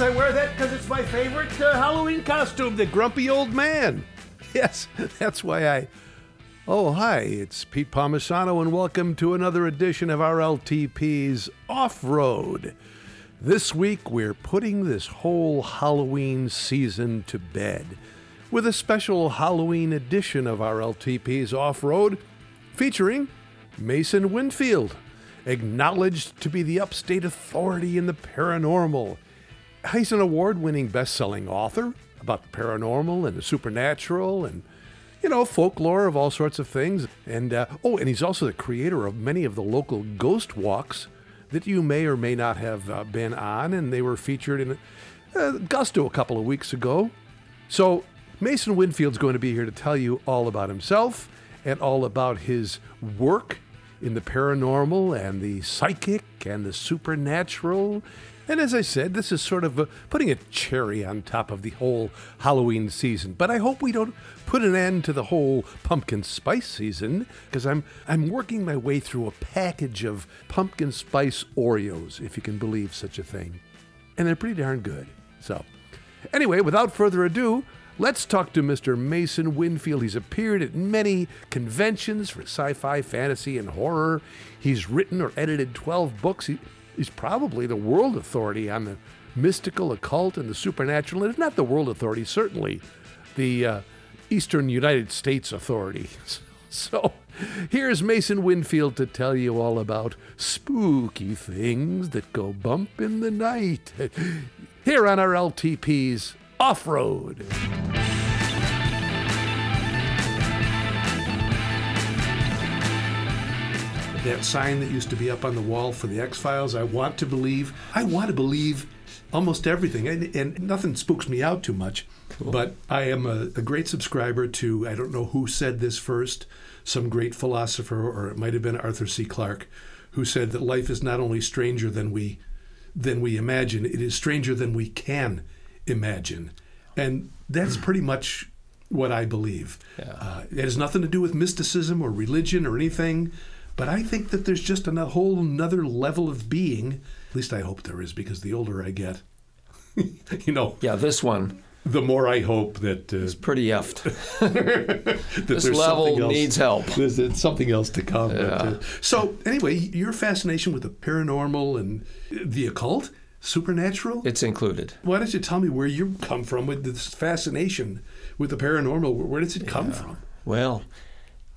I wear that because it's my favorite uh, Halloween costume, the grumpy old man. Yes, that's why I. Oh, hi, it's Pete Palmisano, and welcome to another edition of RLTP's Off Road. This week, we're putting this whole Halloween season to bed with a special Halloween edition of RLTP's Off Road featuring Mason Winfield, acknowledged to be the upstate authority in the paranormal. He's an award winning best selling author about the paranormal and the supernatural and, you know, folklore of all sorts of things. And, uh, oh, and he's also the creator of many of the local ghost walks that you may or may not have uh, been on. And they were featured in uh, Gusto a couple of weeks ago. So, Mason Winfield's going to be here to tell you all about himself and all about his work in the paranormal and the psychic and the supernatural. And as I said, this is sort of a, putting a cherry on top of the whole Halloween season. But I hope we don't put an end to the whole pumpkin spice season because I'm I'm working my way through a package of pumpkin spice Oreos, if you can believe such a thing. And they're pretty darn good. So, anyway, without further ado, Let's talk to Mr. Mason Winfield. He's appeared at many conventions for sci fi, fantasy, and horror. He's written or edited 12 books. He, he's probably the world authority on the mystical, occult, and the supernatural. And if not the world authority, certainly the uh, Eastern United States authority. So here's Mason Winfield to tell you all about spooky things that go bump in the night. Here on RLTP's Off Road. That sign that used to be up on the wall for the X Files. I want to believe. I want to believe almost everything, and, and nothing spooks me out too much. Cool. But I am a, a, great subscriber to. I don't know who said this first. Some great philosopher, or it might have been Arthur C. Clarke, who said that life is not only stranger than we than we imagine; it is stranger than we can imagine, and that's pretty much what I believe. Yeah. Uh, it has nothing to do with mysticism or religion or anything. But I think that there's just a whole another level of being. At least I hope there is, because the older I get, you know. Yeah, this one. The more I hope that uh, it's pretty effed. that this level needs help. There's, something else to come. Yeah. But, uh, so anyway, your fascination with the paranormal and the occult, supernatural, it's included. Why don't you tell me where you come from with this fascination with the paranormal? Where does it come yeah. from? Well,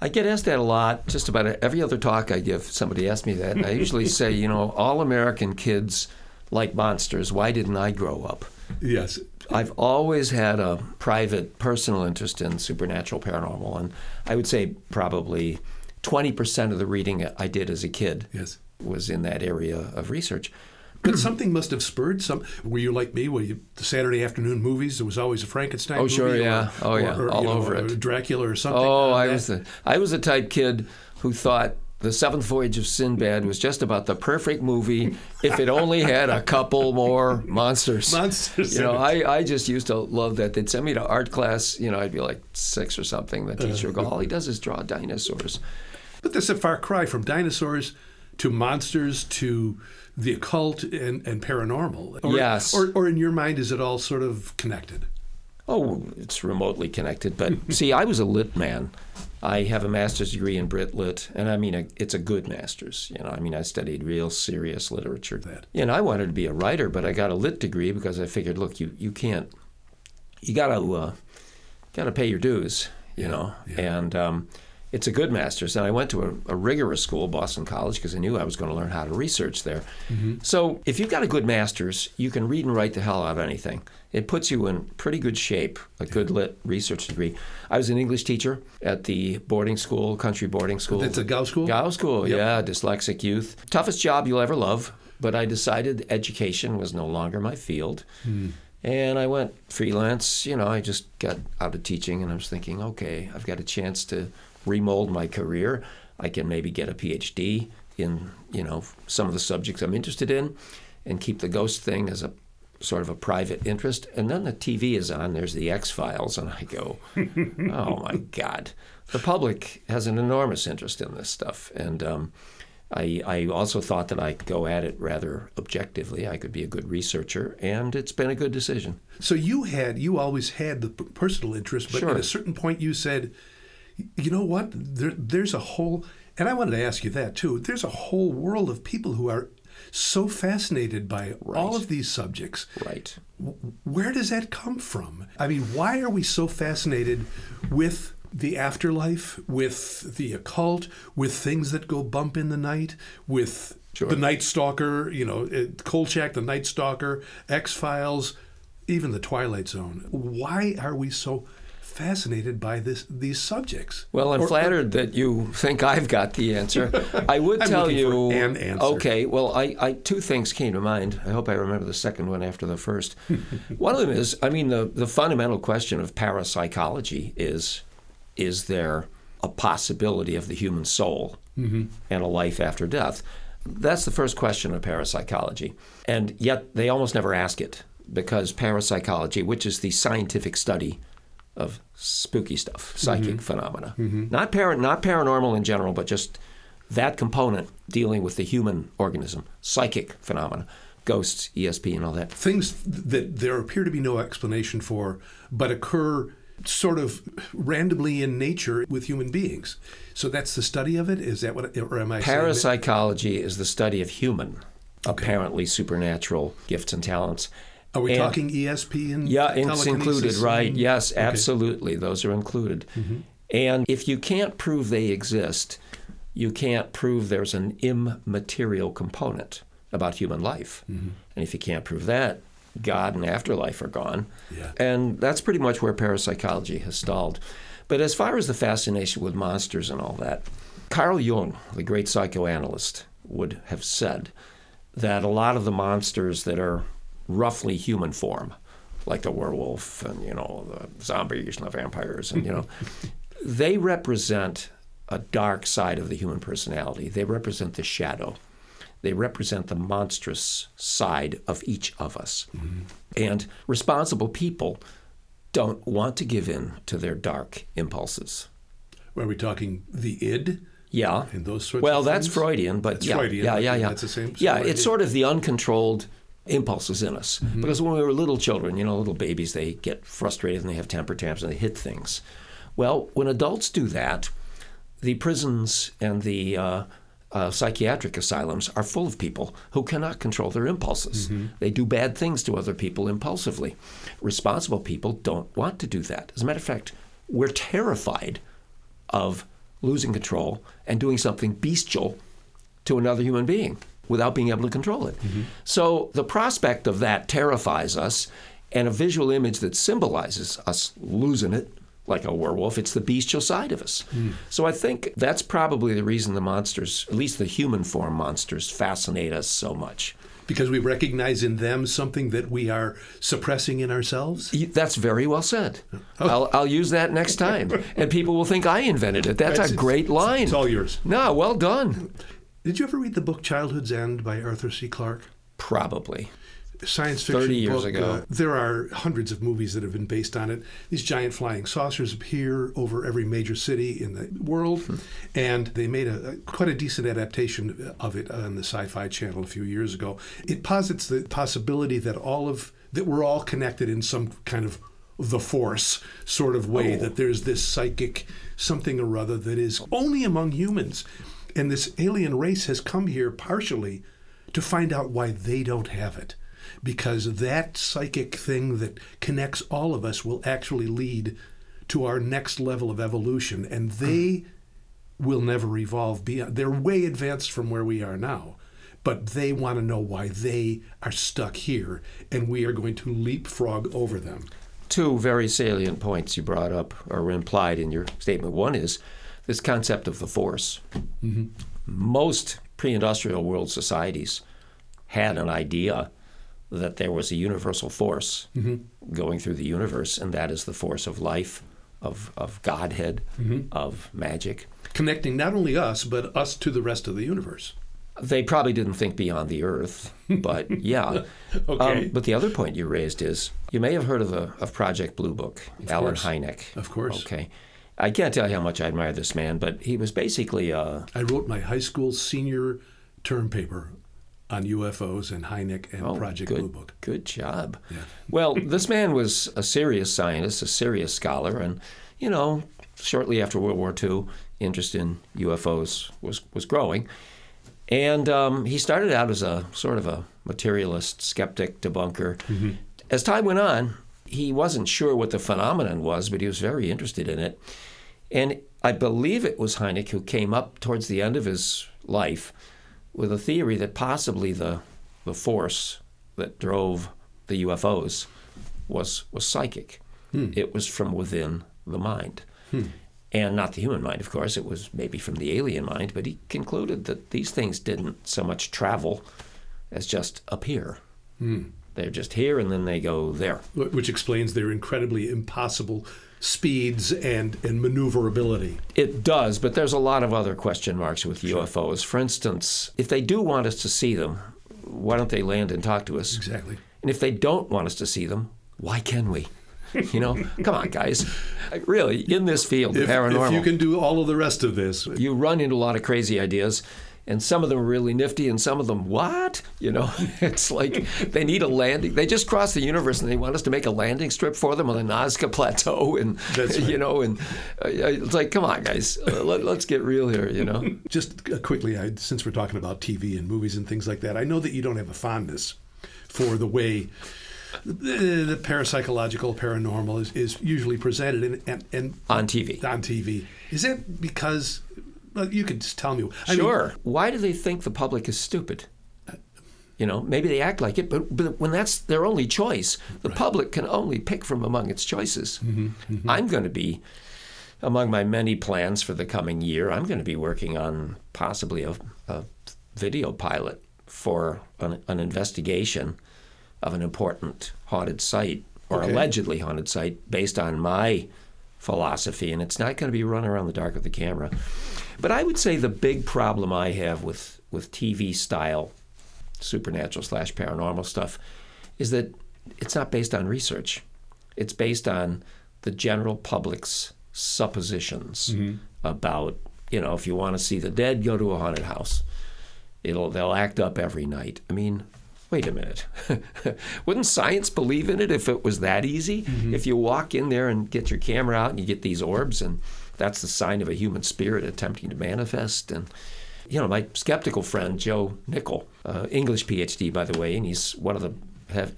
I get asked that a lot. Just about every other talk I give, somebody asks me that. And I usually say, you know, all American kids like monsters. Why didn't I grow up? Yes. I've always had a private, personal interest in supernatural paranormal. And I would say probably 20% of the reading I did as a kid yes. was in that area of research. But something must have spurred some. Were you like me? Were you the Saturday afternoon movies? There was always a Frankenstein. Oh sure, yeah. Oh, or, oh yeah, or, all know, over it. Dracula or something. Oh, I was the I was the type kid who thought the Seventh Voyage of Sinbad was just about the perfect movie if it only had a couple more monsters. Monsters. You know, I, I just used to love that. They'd send me to art class, you know, I'd be like six or something. The teacher would go, uh-huh. all he does is draw dinosaurs. But there's a far cry from dinosaurs to monsters to the occult and, and paranormal. Or, yes. Or, or in your mind, is it all sort of connected? Oh, it's remotely connected. But see, I was a lit man. I have a master's degree in Brit Lit, and I mean, it's a good master's. You know, I mean, I studied real serious literature. That. You know, I wanted to be a writer, but I got a lit degree because I figured, look, you, you can't, you got to, uh, got to pay your dues. You yeah, know, yeah. and um, it's a good master's. And I went to a, a rigorous school, Boston College, because I knew I was going to learn how to research there. Mm-hmm. So if you've got a good master's, you can read and write the hell out of anything. It puts you in pretty good shape, a good lit research degree. I was an English teacher at the boarding school, country boarding school. That's a Gow school? Gow school, yep. yeah, dyslexic youth. Toughest job you'll ever love, but I decided education was no longer my field. Mm. And I went freelance. You know, I just got out of teaching and I was thinking, okay, I've got a chance to remold my career. I can maybe get a PhD in you know some of the subjects I'm interested in, and keep the ghost thing as a sort of a private interest. And then the TV is on. There's the X Files, and I go, oh my God, the public has an enormous interest in this stuff, and um, I, I also thought that I could go at it rather objectively. I could be a good researcher, and it's been a good decision. So you had you always had the personal interest, but Sure. at a certain point you said, you know what? There, there's a whole, and I wanted to ask you that too. There's a whole world of people who are so fascinated by all of these subjects. Right. Where does that come from? I mean, why are we so fascinated with the afterlife, with the occult, with things that go bump in the night, with Sure. the Night Stalker, you know, uh, Kolchak, the Night Stalker, X Files, even the Twilight Zone? Why are we so fascinated by this these subjects? Well, I'm Or- flattered that you think I've got the answer. I would tell you. an answer. Okay. Well, I, I two things came to mind. I hope I remember the second one after the first. one of them is, I mean, the the fundamental question of parapsychology is, is there a possibility of the human soul Mm-hmm. and a life after death? That's the first question of parapsychology, and yet they almost never ask it because parapsychology, which is the scientific study of spooky stuff, psychic mm-hmm. phenomena. Mm-hmm. Not par- not paranormal in general, but just that component dealing with the human organism, psychic phenomena, ghosts, ESP, and all that. things that there appear to be no explanation for, but occur sort of randomly in nature with human beings. So that's the study of it. Is that what? Or am I saying Parapsychology is the study of human, apparently supernatural gifts and talents. Are we and- talking ESP and Yeah, it's included, right? and- Yes, absolutely. Those are included. Mm-hmm. And if you can't prove they exist, you can't prove there's an immaterial component about human life. Mm-hmm. And if you can't prove that, God and afterlife are gone. Yeah. And that's pretty much where parapsychology has stalled. But as far as the fascination with monsters and all that, Carl Jung, the great psychoanalyst, would have said that a lot of the monsters that are roughly human form, like the werewolf and you know the zombies and the vampires, and you know, they represent a dark side of the human personality. They represent the shadow. They represent the monstrous side of each of us. Mm-hmm. And responsible people don't want to give in to their dark impulses. Are we talking the id Yeah. and those sorts Well, of that's things? Freudian, but That's yeah, Freudian, yeah, yeah, yeah. that's the same- Yeah, it's sort of the uncontrolled impulses in us. Mm-hmm. Because when we were little children, you know, little babies, they get frustrated and they have temper tantrums and they hit things. Well, when adults do that, the prisons and the uh, uh, psychiatric asylums are full of people who cannot control their impulses. Mm-hmm. They do bad things to other people impulsively. Responsible people don't want to do that. As a matter of fact, we're terrified of losing control and doing something bestial to another human being without being able to control it. Mm-hmm. So the prospect of that terrifies us, and a visual image that symbolizes us losing it, like a werewolf, it's the bestial side of us. Hmm. So I think that's probably the reason the monsters, at least the human form monsters, fascinate us so much. because we recognize in them something that we are suppressing in ourselves. That's very well said. Oh. I'll, I'll use that next time, and people will think I invented it. That's It's- a great line. It's all yours. No, well done. Did you ever read the book Childhood's End by Arthur C. Clarke? Probably. science fiction 30 years book. ago. Uh, there are hundreds of movies that have been based on it. These giant flying saucers appear over every major city in the world, Hmm. and they made a, a quite a decent adaptation of it on the Sci-Fi Channel a few years ago. It posits the possibility that all of that we're all connected in some kind of the force sort of way Oh. that there's this psychic something or other that is only among humans and this alien race has come here partially to find out why they don't have it because that psychic thing that connects all of us will actually lead to our next level of evolution and they will never evolve beyond they're way advanced from where we are now but they want to know why they are stuck here and we are going to leapfrog over them two very salient points you brought up or implied in your statement. One is this concept of the force. Mm-hmm. Most pre industrial world societies had an idea that there was a universal force mm-hmm. going through the universe, and that is the force of life, of, of Godhead, mm-hmm. of magic. connecting not only us but us to the rest of the universe They probably didn't think beyond the earth, but yeah. Okay. Um, but the other point you raised is you may have heard of, a, of Project Blue Book, Allen course. Hynek. Of course. Okay. I can't tell you how much I admire this man, but he was basically uh, I wrote my high school senior term paper on UFOs and Hynek and oh, Project good, Blue Book. Good job. Well, this man was a serious scientist, a serious scholar, and you know, shortly after World War II, interest in UFOs was was growing, and um, he started out as a sort of a materialist, skeptic, debunker. As time went on, he wasn't sure what the phenomenon was, but he was very interested in it. And I believe it was Hynek who came up towards the end of his life with a theory that possibly the the force that drove the UFOs was was psychic. Hmm. It was from within the mind. Hmm. And not the human mind, of course. It was maybe from the alien mind, but he concluded that these things didn't so much travel as just appear. Hmm. They're just here and then they go there. Which explains their incredibly impossible speeds and, and maneuverability. It does, but there's a lot of other question marks with UFOs. For instance, if they do want us to see them, why don't they land and talk to us? Exactly. And if they don't want us to see them, why can we? You know, come on, guys. Really, in this field, If, paranormal, if you can do all of the rest of this, you run into a lot of crazy ideas, and some of them are really nifty, and some of them, what? You know, it's like they need a landing. They just crossed the universe, and they want us to make a landing strip for them on the Nazca Plateau, and right. you know, and uh, it's like, come on, guys, uh, let, let's get real here. You know, just uh, quickly, I, since we're talking about TV and movies and things like that, I know that you don't have a fondness for the way the, the parapsychological, paranormal is, is usually presented and, and, and on TV. on TV. Is that because you could just tell me? I mean, Sure. Why do they think the public is stupid? You know, maybe they act like it, but, but when that's their only choice, the public can only pick from among its choices. Mm-hmm, mm-hmm. I'm going to be, among my many plans for the coming year, I'm going to be working on possibly a, a video pilot for an, an investigation of an important haunted site or Okay. allegedly haunted site based on my philosophy, and it's not going to be run around the dark with the camera. But I would say the big problem I have with, with TV style supernatural slash paranormal stuff is that it's not based on research. It's based on the general public's suppositions mm-hmm. about, you know, if you want to see the dead, go to a haunted house. It'll they'll act up every night. I mean, wait a minute. Wouldn't science believe in it if it was that easy? If you walk in there and get your camera out and you get these orbs and that's the sign of a human spirit attempting to manifest and you know, my skeptical friend Joe Nickell, uh, English PhD by the way, and he's one of the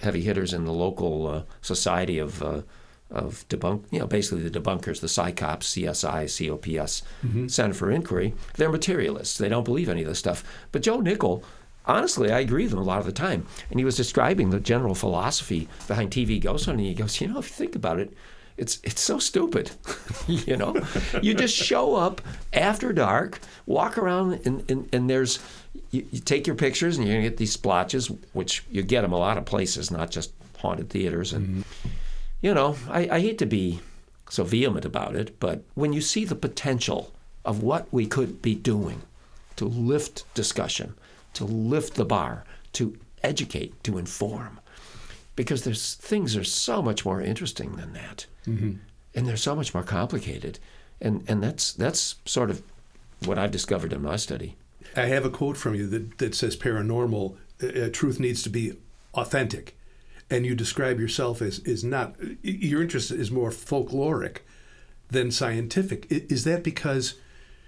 heavy hitters in the local uh, society of uh, of debunk, you know, basically the debunkers, the CSICOPs, CSI, COPS, Center for Inquiry. They're materialists. They don't believe any of this stuff. But Joe Nickell, honestly, I agree with him a lot of the time. And he was describing the general philosophy behind TV ghost hunting. He goes, you know, if you think about it, it's it's so stupid, you know. You just show up after dark, walk around, and and, and there's you, you take your pictures, and you're gonna get these splotches, which you get them a lot of places, not just haunted theaters. And mm-hmm. you know, I, I hate to be so vehement about it, but when you see the potential of what we could be doing to lift discussion, to lift the bar, to educate, to inform, because there's things are so much more interesting than that, and they're so much more complicated, and and that's that's sort of what I've discovered in my study. I have a quote from you that, that says paranormal uh, uh, truth needs to be authentic. And you describe yourself as is not your interest is more folkloric than scientific. Is that because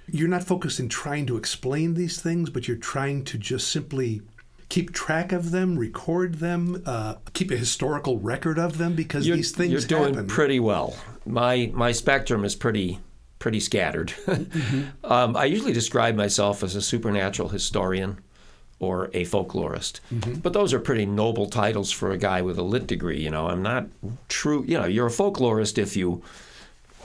you're not focused in trying to explain these things, but you're trying to just simply keep track of them, record them, uh, keep a historical record of them because these things you're doing happen. pretty well. My my spectrum is pretty pretty scattered. um, I usually describe myself as a supernatural historian or a folklorist, but those are pretty noble titles for a guy with a lit degree. You know, I'm not true. You know, you're a folklorist if you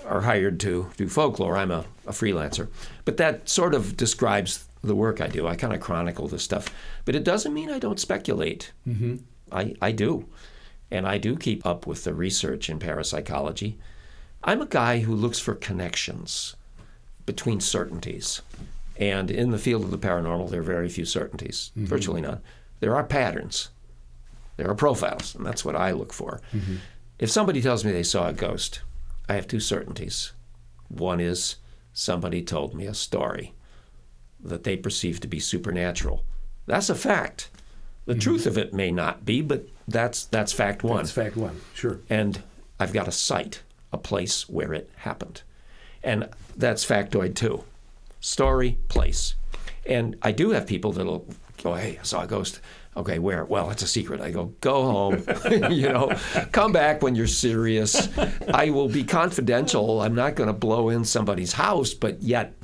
are hired to do folklore. I'm a, a freelancer, but that sort of describes the work I do. I kind of chronicle this stuff, but it doesn't mean I don't speculate. Mm-hmm. I I do, and I do keep up with the research in parapsychology. I'm a guy who looks for connections between certainties. And in the field of the paranormal, there are very few certainties, virtually none. There are patterns, there are profiles, and that's what I look for. If somebody tells me they saw a ghost, I have two certainties. One is somebody told me a story that they perceive to be supernatural. That's a fact. The mm-hmm. truth of it may not be, but that's that's fact one. That's fact one. Sure. and I've got a site, a place where it happened. And that's factoid two. Story, place. And I do have people that'll go, hey, I saw a ghost. Okay, where? Well, it's a secret. I go, go home. you know, come back when you're serious. I will be confidential. I'm not going to blow in somebody's house, but yet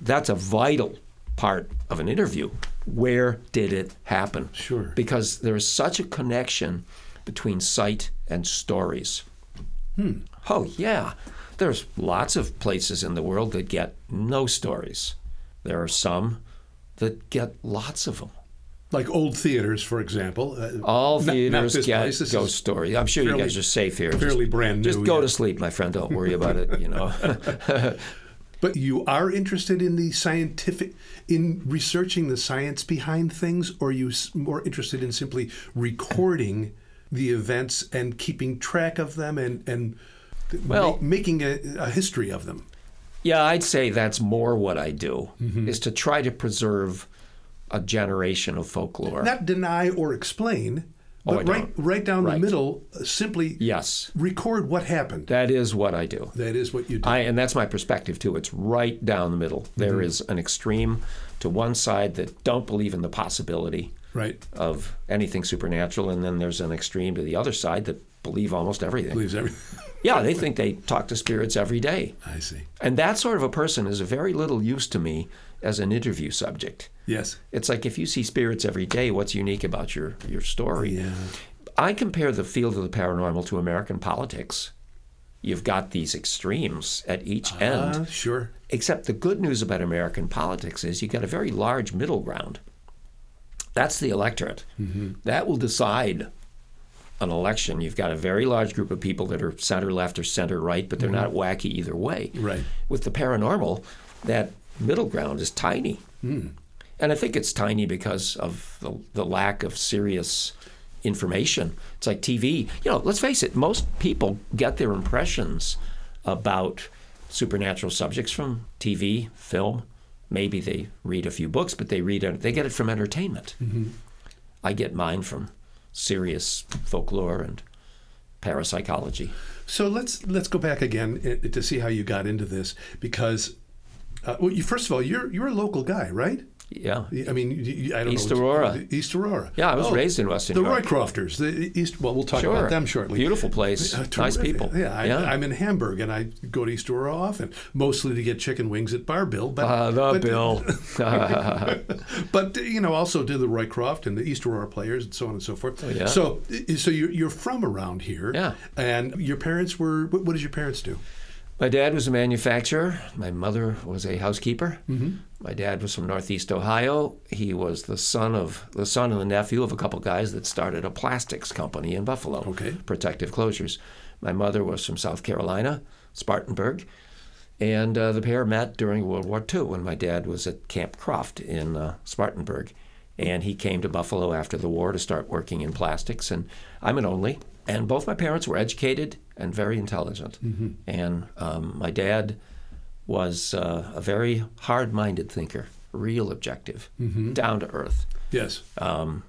that's a vital part of an interview. Where did it happen? Sure. Because there is such a connection between sight and stories. Hmm. Oh, yeah. There's lots of places in the world that get no stories. There are some that get lots of them. Like old theaters, for example. Uh, All not- not theaters get place. This ghost story. I'm sure you guys are safe here. fairly just, brand Just go yeah. to sleep, my friend. Don't worry about it. You know. But you are interested in the scientific, in researching the science behind things, or are you more interested in simply recording the events and keeping track of them and and Well- ma- making a, a history of them? Yeah, I'd say that's more what I do Mm-hmm. is to try to preserve a generation of folklore. Not deny or explain, Oh, but I right right down the middle, uh, simply yes, record what happened. that is what I do. that is what you do. I, and that's my perspective too. It's right down the middle. There Mm-hmm. is an extreme to one side that don't believe in the possibility right. of anything supernatural, and then there's an extreme to the other side that believe almost everything. Believes everything. Yeah, they think they talk to spirits every day. I see. And that sort of a person is of very little use to me as an interview subject. Yes. It's like if you see spirits every day, what's unique about your, your story? Yeah. I compare the field of the paranormal to American politics. You've got these extremes at each end. Uh, sure. Except the good news about American politics is you've got a very large middle ground. That's the electorate. That will decide an election. You've got a very large group of people that are center left or center right, but they're not wacky either way. Right. With the paranormal, that middle ground is tiny. And I think it's tiny because of the, the lack of serious information. It's like TV. You know, let's face it, most people get their impressions about supernatural subjects from TV, film. Maybe they read a few books, but they read they get it from entertainment. I get mine from serious folklore and parapsychology. So let's let's go back again uh, to see how you got into this because, uh, well, you first of all, you're you're a local guy, right? Yeah. I mean, I don't East know. Aurora. East Aurora. Yeah, I was Oh, raised in Western The York. Roycrofters, the East. Well, we'll talk Sure. about them shortly. Beautiful place. Uh, nice people. Yeah, I, yeah. I'm in Hamburg, and I go to East Aurora often, mostly to get chicken wings at Bar Bill. But, Ah, the but, bill. but you know, also to the Roycroft and the East Aurora players, and so on and so forth. Oh, yeah. So, so you're, you're from around here. Yeah. And your parents were. What, what did your parents do? My dad was a manufacturer. My mother was a housekeeper. Mm-hmm. My dad was from Northeast Ohio. He was the son of the son and the nephew of a couple guys that started a plastics company in Buffalo. Okay. Protective closures. My mother was from South Carolina, Spartanburg, and uh, the pair met during World War II when my dad was at Camp Croft in uh, Spartanburg, and he came to Buffalo after the war to start working in plastics. And I'm an only, and both my parents were educated and very intelligent. And um, my dad was uh, a very hard-minded thinker, real objective, down to earth. Yes. Um,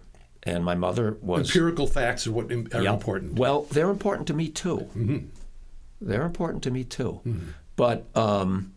and my mother was Empirical facts are what are Yep. important. Well, they're important to me too. They're important to me too. But um,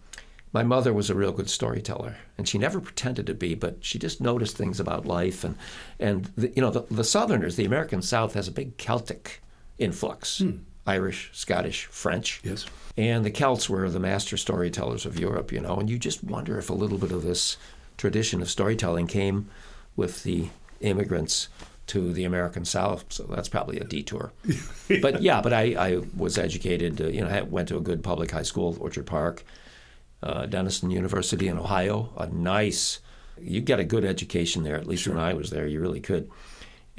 my mother was a real good storyteller, and she never pretended to be, but she just noticed things about life. And and the, you know, the, the Southerners, the American South, has a big Celtic influx: Irish, Scottish, French. Yes. And the Celts were the master storytellers of Europe, you know, and you just wonder if a little bit of this tradition of storytelling came with the immigrants to the American South. So that's probably a detour. but yeah, but I, I was educated, uh, you know, I went to a good public high school, Orchard Park, uh, Denison University in Ohio, a nice, you get a good education there, at least when I was there, you really could.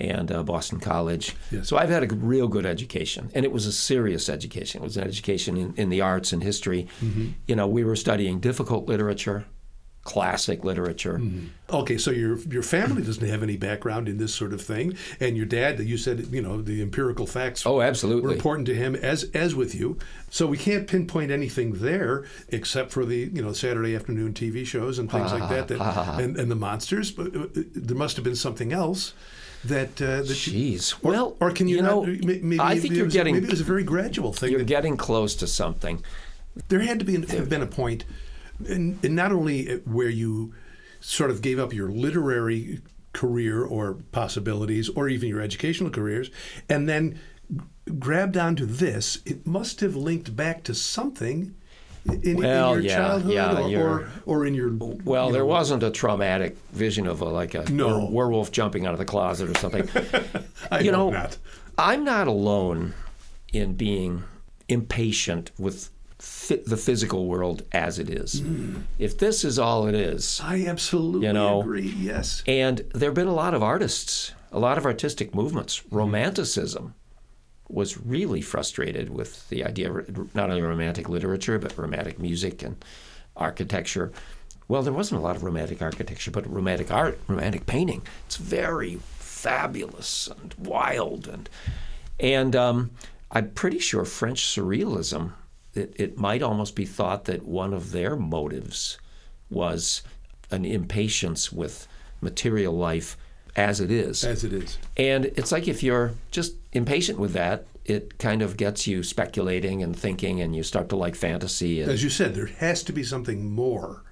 And uh, Boston College. Yes. So I've had a real good education, and it was a serious education. It was an education in, in the arts and history. You know, we were studying difficult literature, classic literature. Mm-hmm. Okay, so your your family doesn't have any background in this sort of thing, and your dad, you said, you know, the empirical facts. Oh, absolutely. Were important to him as as with you. So we can't pinpoint anything there except for the you know Saturday afternoon TV shows and things like that, that and, and the monsters. But uh, there must have been something else that uh, that Jeez. You, or, well, or can you, you not, know? Maybe I think you're was, getting. Maybe it was a very gradual thing. You're that, getting close to something. There had to be have been a point, and, and not only where you sort of gave up your literary career or possibilities, or even your educational careers, and then grabbed onto this. It must have linked back to something in, well, in your yeah, childhood yeah, or, or, or, in your well you there know, wasn't a traumatic vision of a, like a No. werewolf jumping out of the closet or something I you know not. i'm not alone in being impatient with the physical world as it is Hmm. if this is all it is I absolutely you know, agree. Yes. and there have been a lot of artists a lot of artistic movements Mm-hmm. romanticism was really frustrated with the idea of not only romantic literature but romantic music and architecture. Well, there wasn't a lot of romantic architecture, but romantic art, romantic painting. It's very fabulous and wild, and and um, I'm pretty sure French surrealism. It, it might almost be thought that one of their motives was an impatience with material life as it is. As it is. And it's like if you're just impatient with that, it kind of gets you speculating and thinking, and you start to like fantasy. And As you said, there has to be something more.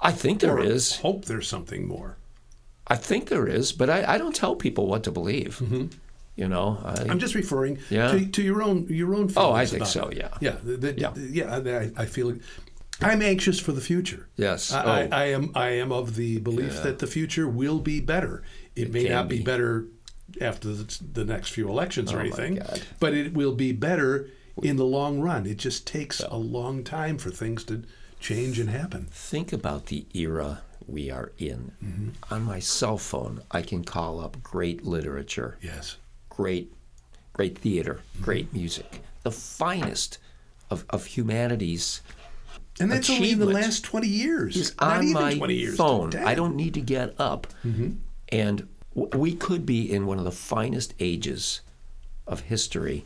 I think there is. Hope there's something more. I think there is, but I, I don't tell people what to believe. Mm-hmm. You know, I, I'm just referring Yeah. to, to your own your own. Oh, I think so, it. yeah. Yeah. the- the- Yeah. the- yeah. I, I feel. it. I'm anxious for the future. Yes. I, Oh. I, I am. I am of the belief that the future will be better. It, may can not be. be. better after the, the next few elections or Oh, my anything, but it will be better in the long run. It just takes a long time for things to change and happen. think about the era we are in. Mm-hmm. On my cell phone, I can call up great literature, Yes. great, great theater, mm-hmm. great music, the finest of, of humanity's And that's only in the last 20 years. is Not on even my 20 years. phone. 10. I don't need to get up. Mm-hmm. And we could be in one of the finest ages of history.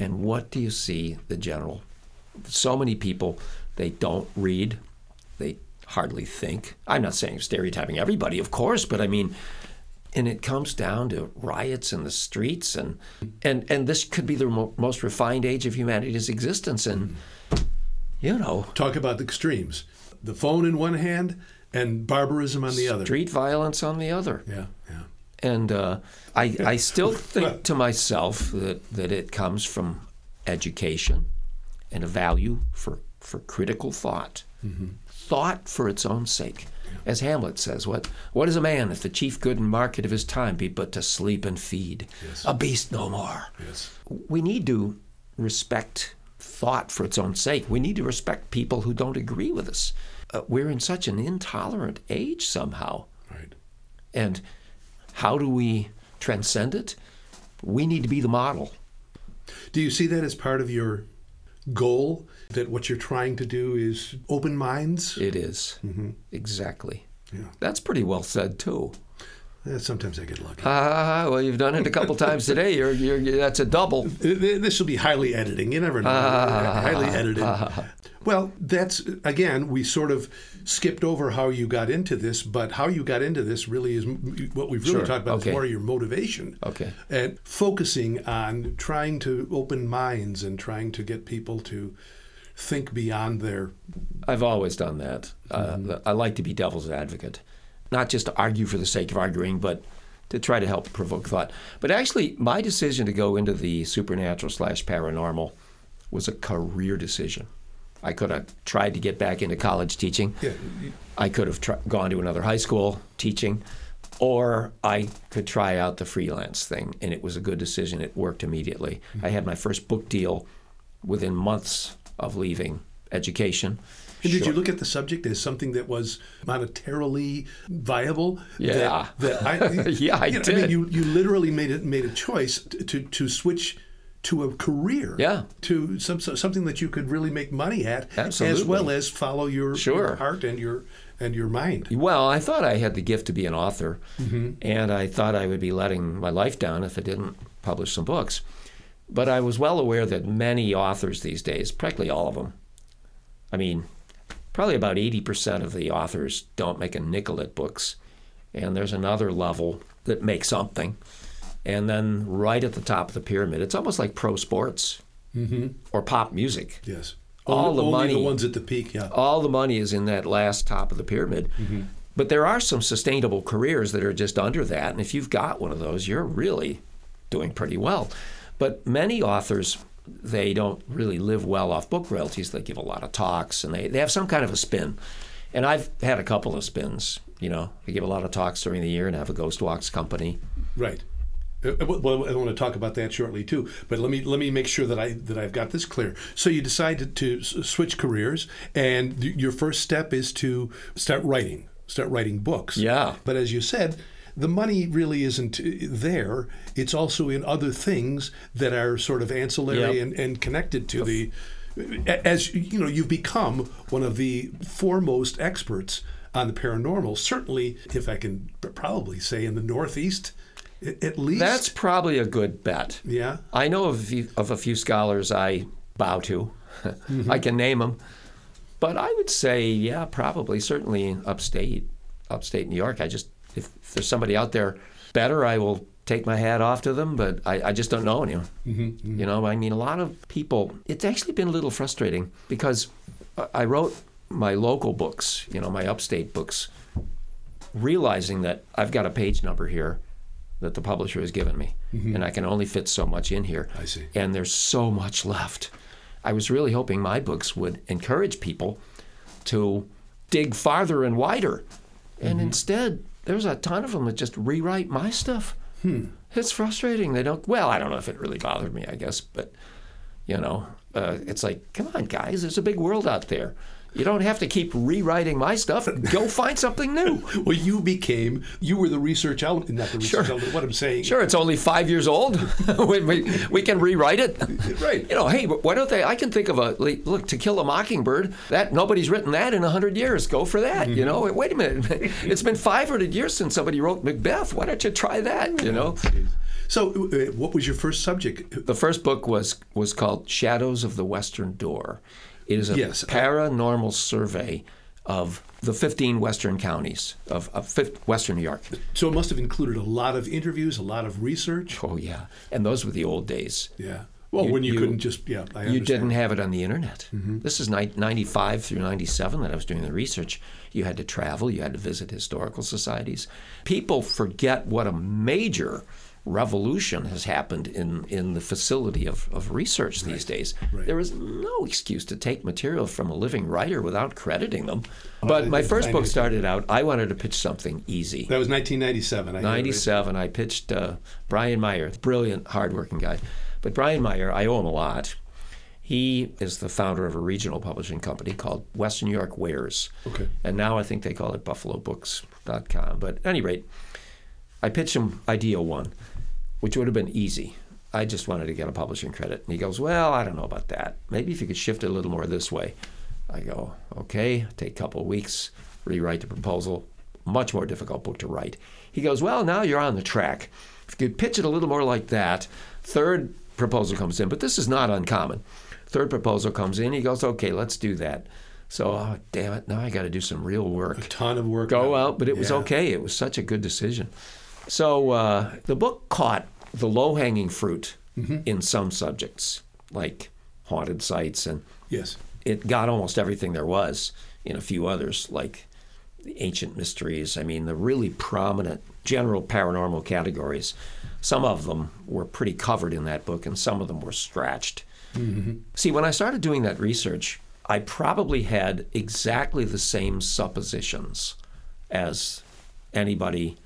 And what do you see, the general? So many people, they don't read, they hardly think. I'm not saying stereotyping everybody, of course, but I mean, and it comes down to riots in the streets, and and and this could be the mo- most refined age of humanity's existence, and you know, Talk about the extremes. The phone in one hand and barbarism on the other. street violence on the other. Yeah, yeah. And uh, I, I still think to myself that, that it comes from education and a value for, for critical thought, thought for its own sake. As Hamlet says, what, what is a man if the chief good and market of his time be but to sleep and feed? A beast no more. Yes. We need to respect thought for its own sake. We need to respect people who don't agree with us. Uh, we're in such an intolerant age somehow. Right. And how do we transcend it? We need to be the model. Do you see that as part of your goal? That what you're trying to do is open minds? It is. Exactly. Yeah. That's pretty well said, too. Eh, Sometimes I get lucky. Ah, well, you've done it a couple times today. You're, you're, that's a double. This will be highly editing. You never know. highly edited. Well, that's again, we sort of skipped over how you got into this, but how you got into this really is what we've really Sure. talked about Okay. is more your motivation. Okay. And focusing on trying to open minds and trying to get people to think beyond their I've always done that. Uh, I like to be devil's advocate, not just to argue for the sake of arguing, but to try to help provoke thought. But actually, my decision to go into the supernatural slash paranormal was a career decision. I could have tried to get back into college teaching. yeah, I could have tr- gone to another high school teaching, or I could try out the freelance thing, and it was a good decision. It worked immediately. Mm-hmm. I had my first book deal within months of leaving education. And did you look at the subject as something that was monetarily viable? Yeah. That, that I, Yeah, I you know, I mean, you, you literally made it made a choice to to switch to a career. Yeah. To some, something that you could really make money at, Absolutely. as well as follow your, Sure. your heart and your and your mind. Well, I thought I had the gift to be an author, mm-hmm. and I thought I would be letting my life down if I didn't publish some books. But I was well aware that many authors these days, practically all of them, I mean, probably about 80% of the authors don't make a nickel at books. And there's another level that makes something. And then right at the top of the pyramid, it's almost like pro sports mm-hmm. or pop music. Yes. All only, the only money- the ones at the peak. Yeah. all the money is in that last top of the pyramid. Mm-hmm. But there are some sustainable careers that are just under that. And if you've got one of those, you're really doing pretty well. But many authors, they don't really live well off book royalties. They give a lot of talks and they, they have some kind of a spin. And I've had a couple of spins. You know, I give a lot of talks during the year and have a Ghost Walks company. Right. Uh, Well, I want to talk about that shortly too. But let me let me make sure that I that I've got this clear. So you decided to switch careers, and your first step is to start writing, start writing books. Yeah. But as you said, the money really isn't uh, there. It's also in other things that are sort of ancillary Yep. and, and connected to the. As you know, you've become one of the foremost experts on the paranormal. Certainly, if I can probably say, in the Northeast, at least. That's probably a good bet. yeah. I know of a few, of a few scholars I bow to. Mm-hmm. I can name them. But I would say, yeah, probably, certainly upstate, upstate New York. I just, if, if there's somebody out there better, I will take my hat off to them, but I, I just don't know anyone. Mm-hmm, mm-hmm. You know, I mean, a lot of people, it's actually been a little frustrating because I wrote my local books, you know, my upstate books, realizing that I've got a page number here that the publisher has given me, mm-hmm. and I can only fit so much in here. I see. And there's so much left. I was really hoping my books would encourage people to dig farther and wider. And mm-hmm. instead, there's a ton of them that just rewrite my stuff. Hmm. It's frustrating. They don't, well, I don't know if it really bothered me, I guess, but, you know, uh, it's like, come on, guys, there's a big world out there. You don't have to keep rewriting my stuff. Go find something new. Well, you became you were the research element, not the research Sure. element. What I'm saying. Sure, it's only five years old. we, we, we can rewrite it. Right. You know, hey, why don't they? I can think of a like, look to kill a mockingbird. That nobody's written that in a hundred years. Go for that. You know, wait a minute. It's been five hundred years since somebody wrote Macbeth. Why don't you try that? You know. So, uh, what was your first subject? The first book was was called Shadows of the Western Door. It is a Yes, paranormal survey of the 15 western counties of, of western New York. So, it must have included a lot of interviews, a lot of research. Oh yeah, and those were the old days. Yeah. Well, You- when you, you- couldn't just yeah, I You understand. didn't have it on the internet. Mm-hmm. This is ni- 95 through 97 that I was doing the research. You had to travel, you had to visit historical societies. People forget what a major revolution has happened in, in the facility of, of research these days. right. There is no excuse to take material from a living writer without crediting them. But my first book started out, I wanted to pitch something easy. That was 1997. I had it right. 97, I pitched uh, Brian Meyer, brilliant, hardworking guy. But Brian Meyer, I owe him a lot. He is the founder of a regional publishing company called Western New York Wares. Okay. And now I think they call it buffalobooks.com. But at any rate, I pitched him idea one, which would have been easy. I just wanted to get a publishing credit. And he goes, Well, I don't know about that. Maybe if you could shift it a little more this way. I go, Okay, take a couple of weeks, rewrite the proposal. Much more difficult book to write. He goes, Well, now you're on the track. If you could pitch it a little more like that, third proposal comes in, but this is not uncommon. Third proposal comes in, he goes, Okay, let's do that. So, oh, damn it, now I got to do some real work A ton of work. go out, but it was okay. It was such a good decision. So uh, the book caught the low hanging fruit Mm-hmm. in some subjects, like haunted sites, and Yes. it got almost everything there was in a few others, like the ancient mysteries. I mean, the really prominent general paranormal categories. Some of them were pretty covered in that book, and some of them were scratched. See, when I started doing that research, I probably had exactly the same suppositions as anybody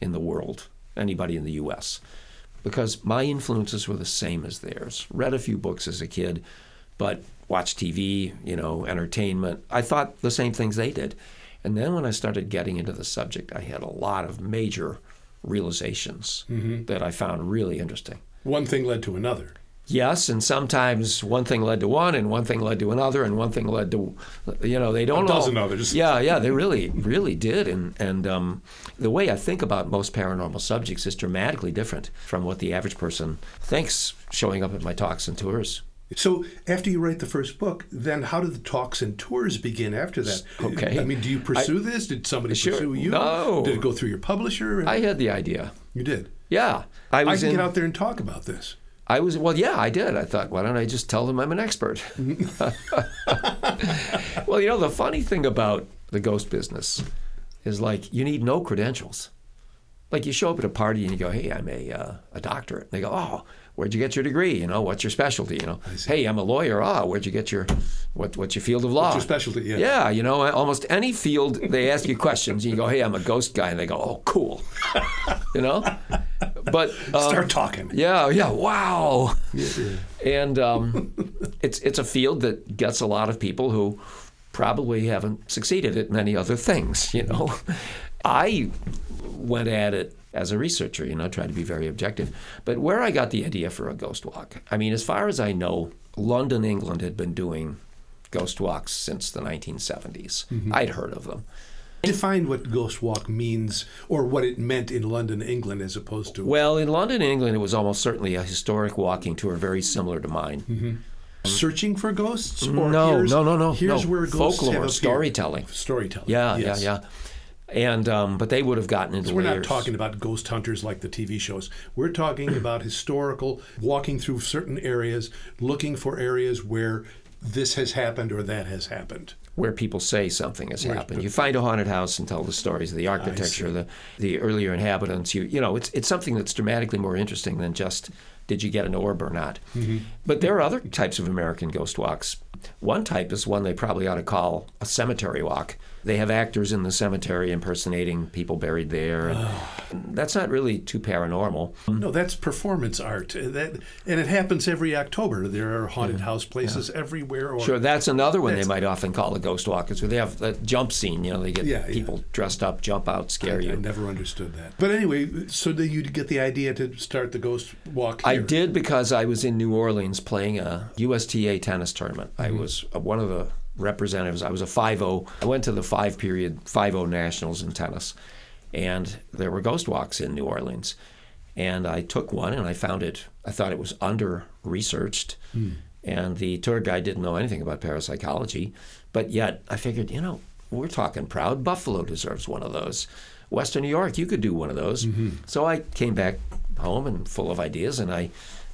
in the world, anybody in the U.S., because my influences were the same as theirs. Read a few books as a kid, but watched TV, you know, entertainment. I thought the same things they did. And then when I started getting into the subject, I had a lot of major realizations mm-hmm. that I found really interesting. One thing led to another. Yes, and sometimes one thing led to one, and one thing led to another, and one thing led to, you know, they don't A dozen all, others. Yeah, yeah, they really, really did, and and um, the way I think about most paranormal subjects is dramatically different from what the average person thinks showing up at my talks and tours. So after you write the first book, then how did the talks and tours begin after that? Okay. I mean, do you pursue this? Did somebody Sure. pursue you? No. Did it go through your publisher? I had the idea. you did. Yeah, I was. I can in. get out there and talk about this. I was well, yeah, I did. I thought, why don't I just tell them I'm an expert? well, you know, the funny thing about the ghost business is like you need no credentials. Like you show up at a party and you go, "Hey, I'm a uh, a doctorate." And they go, "Oh, where'd you get your degree? You know, what's your specialty? You know, hey, I'm a lawyer. Ah, where'd you get your what? What's your field of law? your specialty? Yeah. Yeah, you know, almost any field they ask you questions, and you go, "Hey, I'm a ghost guy," and they go, "Oh, cool," you know. But um, Start talking. yeah, yeah, wow. And um, it's it's a field that gets a lot of people who probably haven't succeeded at many other things. You know, I went at it as a researcher. You know, tried to be very objective. But where I got the idea for a ghost walk, I mean, as far as I know, London, England had been doing ghost walks since the 1970s. I'd heard of them. Define what ghost walk means, or what it meant in London, England, as opposed to Well, in London, England, it was almost certainly a historic walking tour, very similar to mine. searching for ghosts. Or No, no, no, no, Here's no. where ghosts Folklore, storytelling. Storytelling. Yeah, yes. yeah, yeah. And um, but they would have gotten into We're not talking about ghost hunters like the TV shows. We're talking about historical, walking through certain areas, looking for areas where this has happened or that has happened. Where people say something has happened. You find a haunted house and tell the stories of the architecture, the the earlier inhabitants. You you know, it's it's something that's dramatically more interesting than just did you get an orb or not. Mm-hmm. But there are other types of American ghost walks. One type is one they probably ought to call a cemetery walk. They have actors in the cemetery impersonating people buried there. That's not really too paranormal. No, that's performance art. Uh, That and it happens every October. There are haunted house places everywhere. Or Sure, that's another one That's- they might often call a ghost walk. Is where they have that jump scene. You know, they get Yeah, yeah. people dressed up, jump out, scare I you. never understood that. But anyway, so did you get the idea to start the ghost walk? I did because I was in New Orleans playing a USTA tennis tournament. I Mm-hmm. was uh, one of the representatives. I was a 5-0. I went to the five period 5-0 nationals in tennis, and there were ghost walks in New Orleans. And I took one, and I found it. I thought it was under researched, Hmm. and the tour guide didn't know anything about parapsychology. But yet, I figured, you know, we're talking proud. Buffalo deserves one of those. Western New York, you could do one of those. Mm-hmm. So I came back home and full of ideas, and I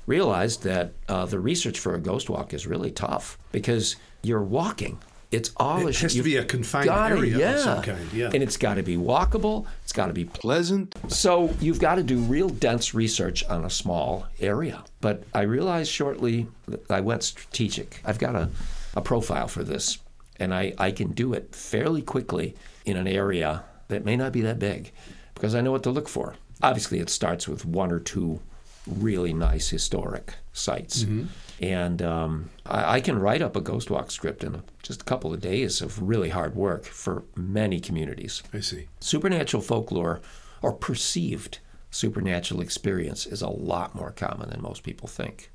realized that uh, the research for a ghost walk is really tough because you're walking. It's all It a- has to be a confined gotta- area yeah. of some kind. Yeah. And it's got to be walkable. It's got to be pleasant. so you've got to do real dense research on a small area. But I realized shortly that I went strategic. I've got a, a profile for this, and I, I can do it fairly quickly in an area that may not be that big because I know what to look for. Obviously, it starts with one or two really nice historic sites. Mm-hmm. And um, I, I can write up a ghost walk script in just a couple of days of really hard work for many communities. I see. Supernatural folklore or perceived supernatural experience is a lot more common than most people think.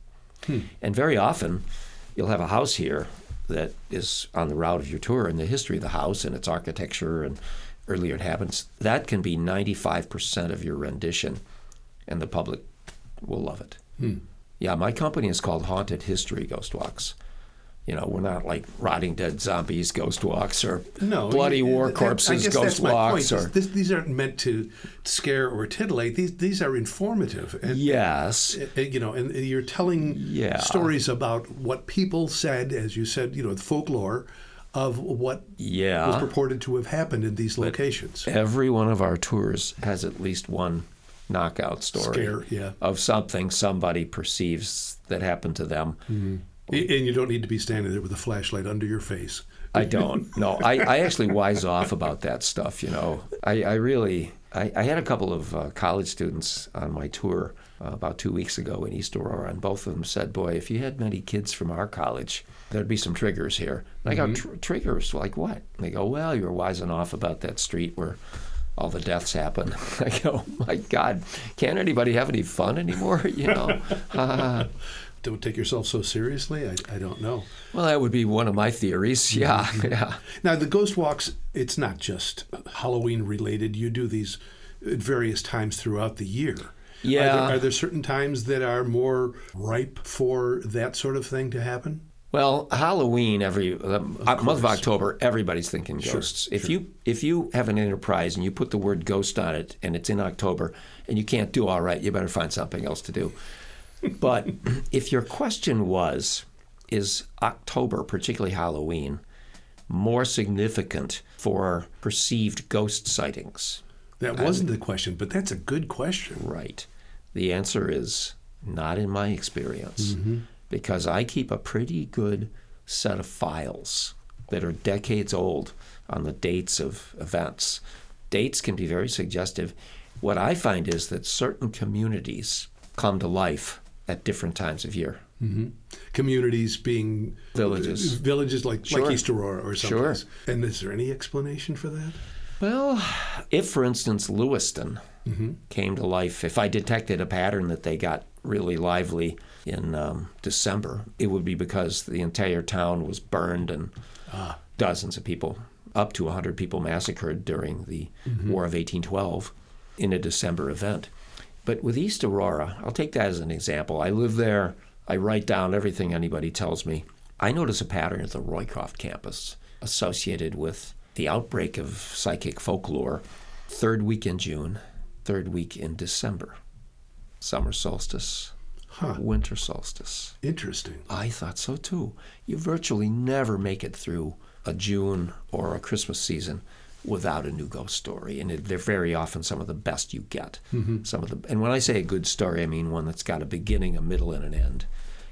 And very often, you'll have a house here that is on the route of your tour, and the history of the house and its architecture and earlier inhabitants, that can be 95% of your rendition, and the public will love it. Yeah, my company is called Haunted History Ghost Walks. You know, we're not like rotting dead zombies ghost walks or No, bloody you- war that- corpses guess ghost that's my walks point. or This, these aren't meant to scare or titillate. These these are informative. And, yes, uh, you know, and you're telling Yeah. stories about what people said, as you said, you know, the folklore of what yeah. was purported to have happened in these locations. Every one of our tours has at least one knockout story Scare, yeah. of something somebody perceives that happened to them. And you don't need to be standing there with a flashlight under your face. I don't. No, I, I actually wise off about that stuff. You know, I, I really. I, I had a couple of uh, college students on my tour uh, about two weeks ago in East Aurora, and both of them said, "Boy, if you had many kids from our college, there'd be some triggers here." And I go, "Tr- "Triggers? Like what?" And they go, "Well, you were wising off about that street where." All the deaths happen. I go, my God, can't anybody have any fun anymore? You know, uh, don't take yourself so seriously. I, I don't know. Well, that would be one of my theories. Yeah, yeah. Now, the ghost walks, it's not just Halloween related. You do these at various times throughout the year. Yeah. Are there, are there certain times that are more ripe for that sort of thing to happen? Well, Halloween every uh, month of October, everybody's thinking ghosts. if you if you have an enterprise and you put the word ghost on it and it's in October and you can't do all right, you better find something else to do. But if your question was, is October, particularly Halloween, more significant for perceived ghost sightings? That wasn't the question, but that's a good question. Right. The answer is not in my experience because I keep a pretty good set of files that are decades old on the dates of events. Dates can be very suggestive. What I find is that certain communities come to life at different times of year. Mm-hmm. Communities being Villages. villages like Sure. like East Aurora or something. Sure. And is there any explanation for that? Well, if, for instance, Lewiston mm-hmm. came to life, if I detected a pattern that they got really lively in um, December, it would be because the entire town was burned and dozens of people, up to 100 people massacred during the War of 1812 in a December event. But with East Aurora, I'll take that as an example. I live there, I write down everything anybody tells me. I notice a pattern at the Roycroft campus associated with the outbreak of psychic folklore third week in June, third week in December, summer solstice, Huh. winter solstice. Interesting. I thought so too. You virtually never make it through a June or a Christmas season without a new ghost story, and it, they're very often some of the best you get. Mm-hmm. Some of the, and when I say a good story, I mean one that's got a beginning, a middle, and an end,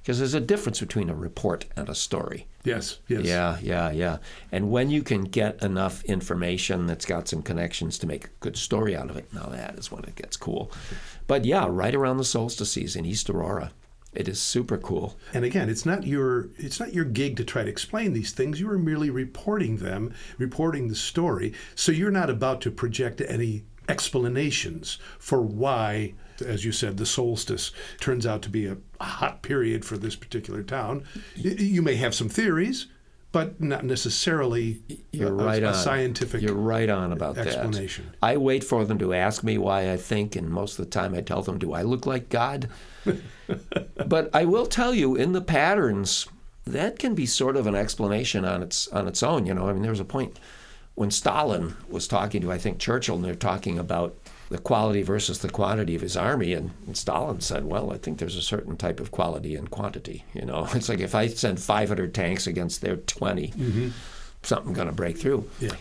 because there's a difference between a report and a story. Yes, yes. Yeah, yeah, yeah. And when you can get enough information that's got some connections to make a good story out of it, now that is when it gets cool. But yeah, right around the solstice season, East Aurora, it is super cool. And again, it's not your it's not your gig to try to explain these things. You are merely reporting them, reporting the story. So you're not about to project any explanations for why, as you said, the solstice turns out to be a hot period for this particular town. You may have some theories, but not necessarily You're a, right a on. scientific You're right on about explanation. that. I wait for them to ask me why I think, and most of the time I tell them, "Do I look like God?" but I will tell you, in the patterns, that can be sort of an explanation on its on its own. You know, I mean, there was a point when Stalin was talking to, I think, Churchill, and they're talking about the quality versus the quantity of his army, and, and Stalin said, "Well, I think there's a certain type of quality and quantity. You know, it's like if I send 500 tanks against their 20, mm-hmm. something's going to break through." Yeah.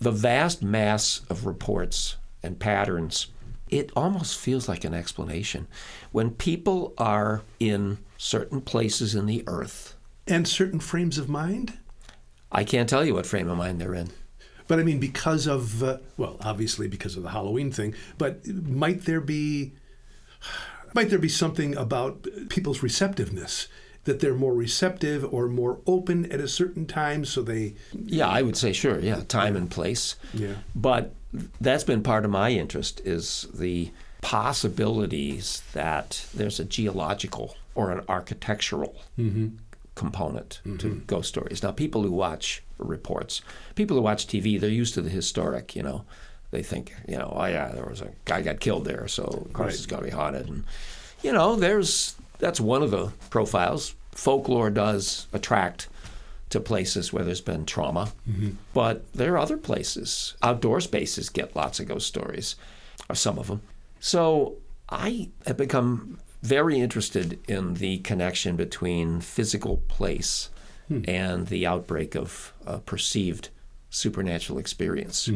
the vast mass of reports and patterns, it almost feels like an explanation. When people are in certain places in the earth, And certain frames of mind? I can't tell you what frame of mind they're in. But I mean, because of, uh, well, obviously because of the Halloween thing, but might there be, might there be something about people's receptiveness? That they're more receptive or more open at a certain time, so they, Yeah, I would say sure. Yeah, time and place. Yeah. But that's been part of my interest is the possibilities that there's a geological or an architectural component to mm-hmm. ghost stories. Now, people who watch reports, people who watch TV, they're used to the historic. You know, they think, you know, oh yeah, there was a guy got killed there, so of course Right. it's got to be haunted. And you know, there's that's one of the profiles. Folklore does attract to places where there's been trauma, mm-hmm. but there are other places. Outdoor spaces get lots of ghost stories, or some of them. So I have become very interested in the connection between physical place and the outbreak of uh, perceived supernatural experience.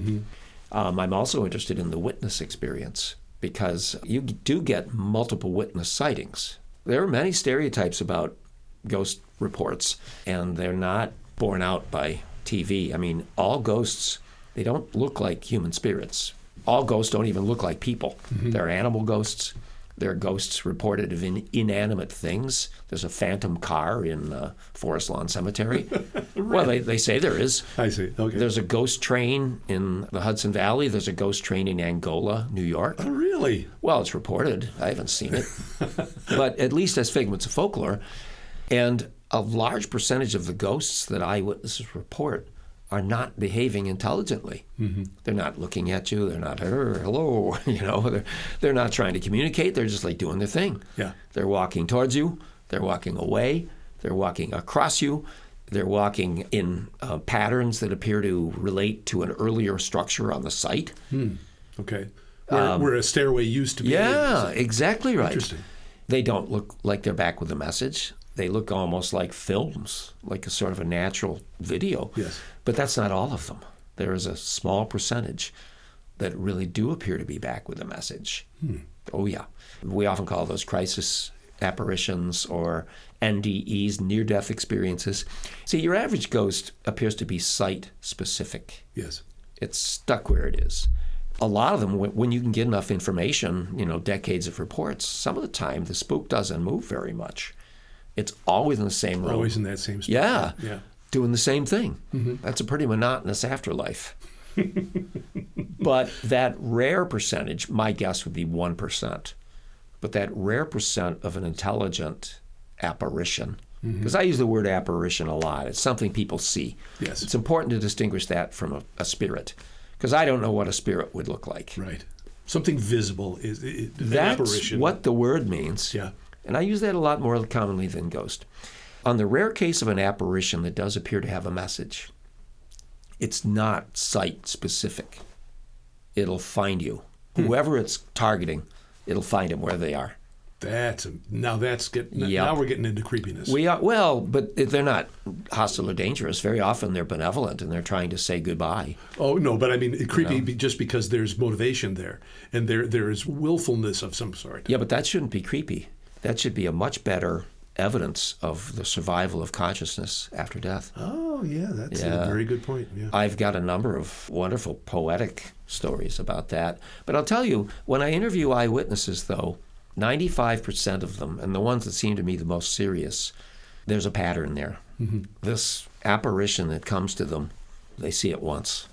Um, I'm also interested in the witness experience because you do get multiple witness sightings. There are many stereotypes about ghost reports, and they're not borne out by TV. I mean, all ghosts, they don't look like human spirits. All ghosts don't even look like people. There are animal ghosts, There are ghosts reported of in, inanimate things. There's a phantom car in uh, Forest Lawn Cemetery. Well, they, they say there is. I see. Okay. There's a ghost train in the Hudson Valley. There's a ghost train in Angola, New York. oh, really? Well, it's reported. I haven't seen it. but at least as figments of folklore. And a large percentage of the ghosts that eyewitnesses report are not behaving intelligently. They're not looking at you. They're not, "Er, hello, you know, they're, they're not trying to communicate. They're just like doing their thing. Yeah. They're walking towards you. They're walking away. They're walking across you. They're walking in uh, patterns that appear to relate to an earlier structure on the site. Okay. Where, where a stairway used to be. Um, Yeah, exactly right. Interesting. They don't look like they're back with a message. They look almost like films, like a sort of a natural video. Yes. But that's not all of them. There is a small percentage that really do appear to be back with a message. Hmm. Oh, yeah. We often call those crisis apparitions or NDEs, near death experiences. See, your average ghost appears to be site specific Yes. it's stuck where it is. A lot of them, when when you can get enough information, you know, decades of reports, some of the time the spook doesn't move very much. It's always in the same room. Always in that same spot. yeah, Yeah. doing the same thing. Mm-hmm. That's a pretty monotonous afterlife. but that rare percentage, my guess would be 1%. But that rare percent of an intelligent apparition, mm-hmm. because I use the word apparition a lot, it's something people see. Yes. It's important to distinguish that from a, a spirit, because I don't know what a spirit would look like. Right. Something visible is i- i- That's apparition. what the word means. Yeah. And I use that a lot more commonly than ghost. On the rare case of an apparition that does appear to have a message, it's not site specific. It'll find you. Hmm. Whoever it's targeting, it'll find them where they are. That's a, now that's getting Yep. now we're getting into creepiness. We are well, but they're not hostile or dangerous. Very often they're benevolent and they're trying to say goodbye. oh no, but I mean creepy be- just because there's motivation there and there there is willfulness of some sort. Yeah, but that shouldn't be creepy. That should be a much better evidence of the survival of consciousness after death. Oh yeah, that's a very good point. Yeah. I've got a number of wonderful poetic stories about that. But I'll tell you, when I interview eyewitnesses, though, 95% of them, and the ones that seem to me the most serious, there's a pattern there. Mm-hmm. This apparition that comes to them, they see it once,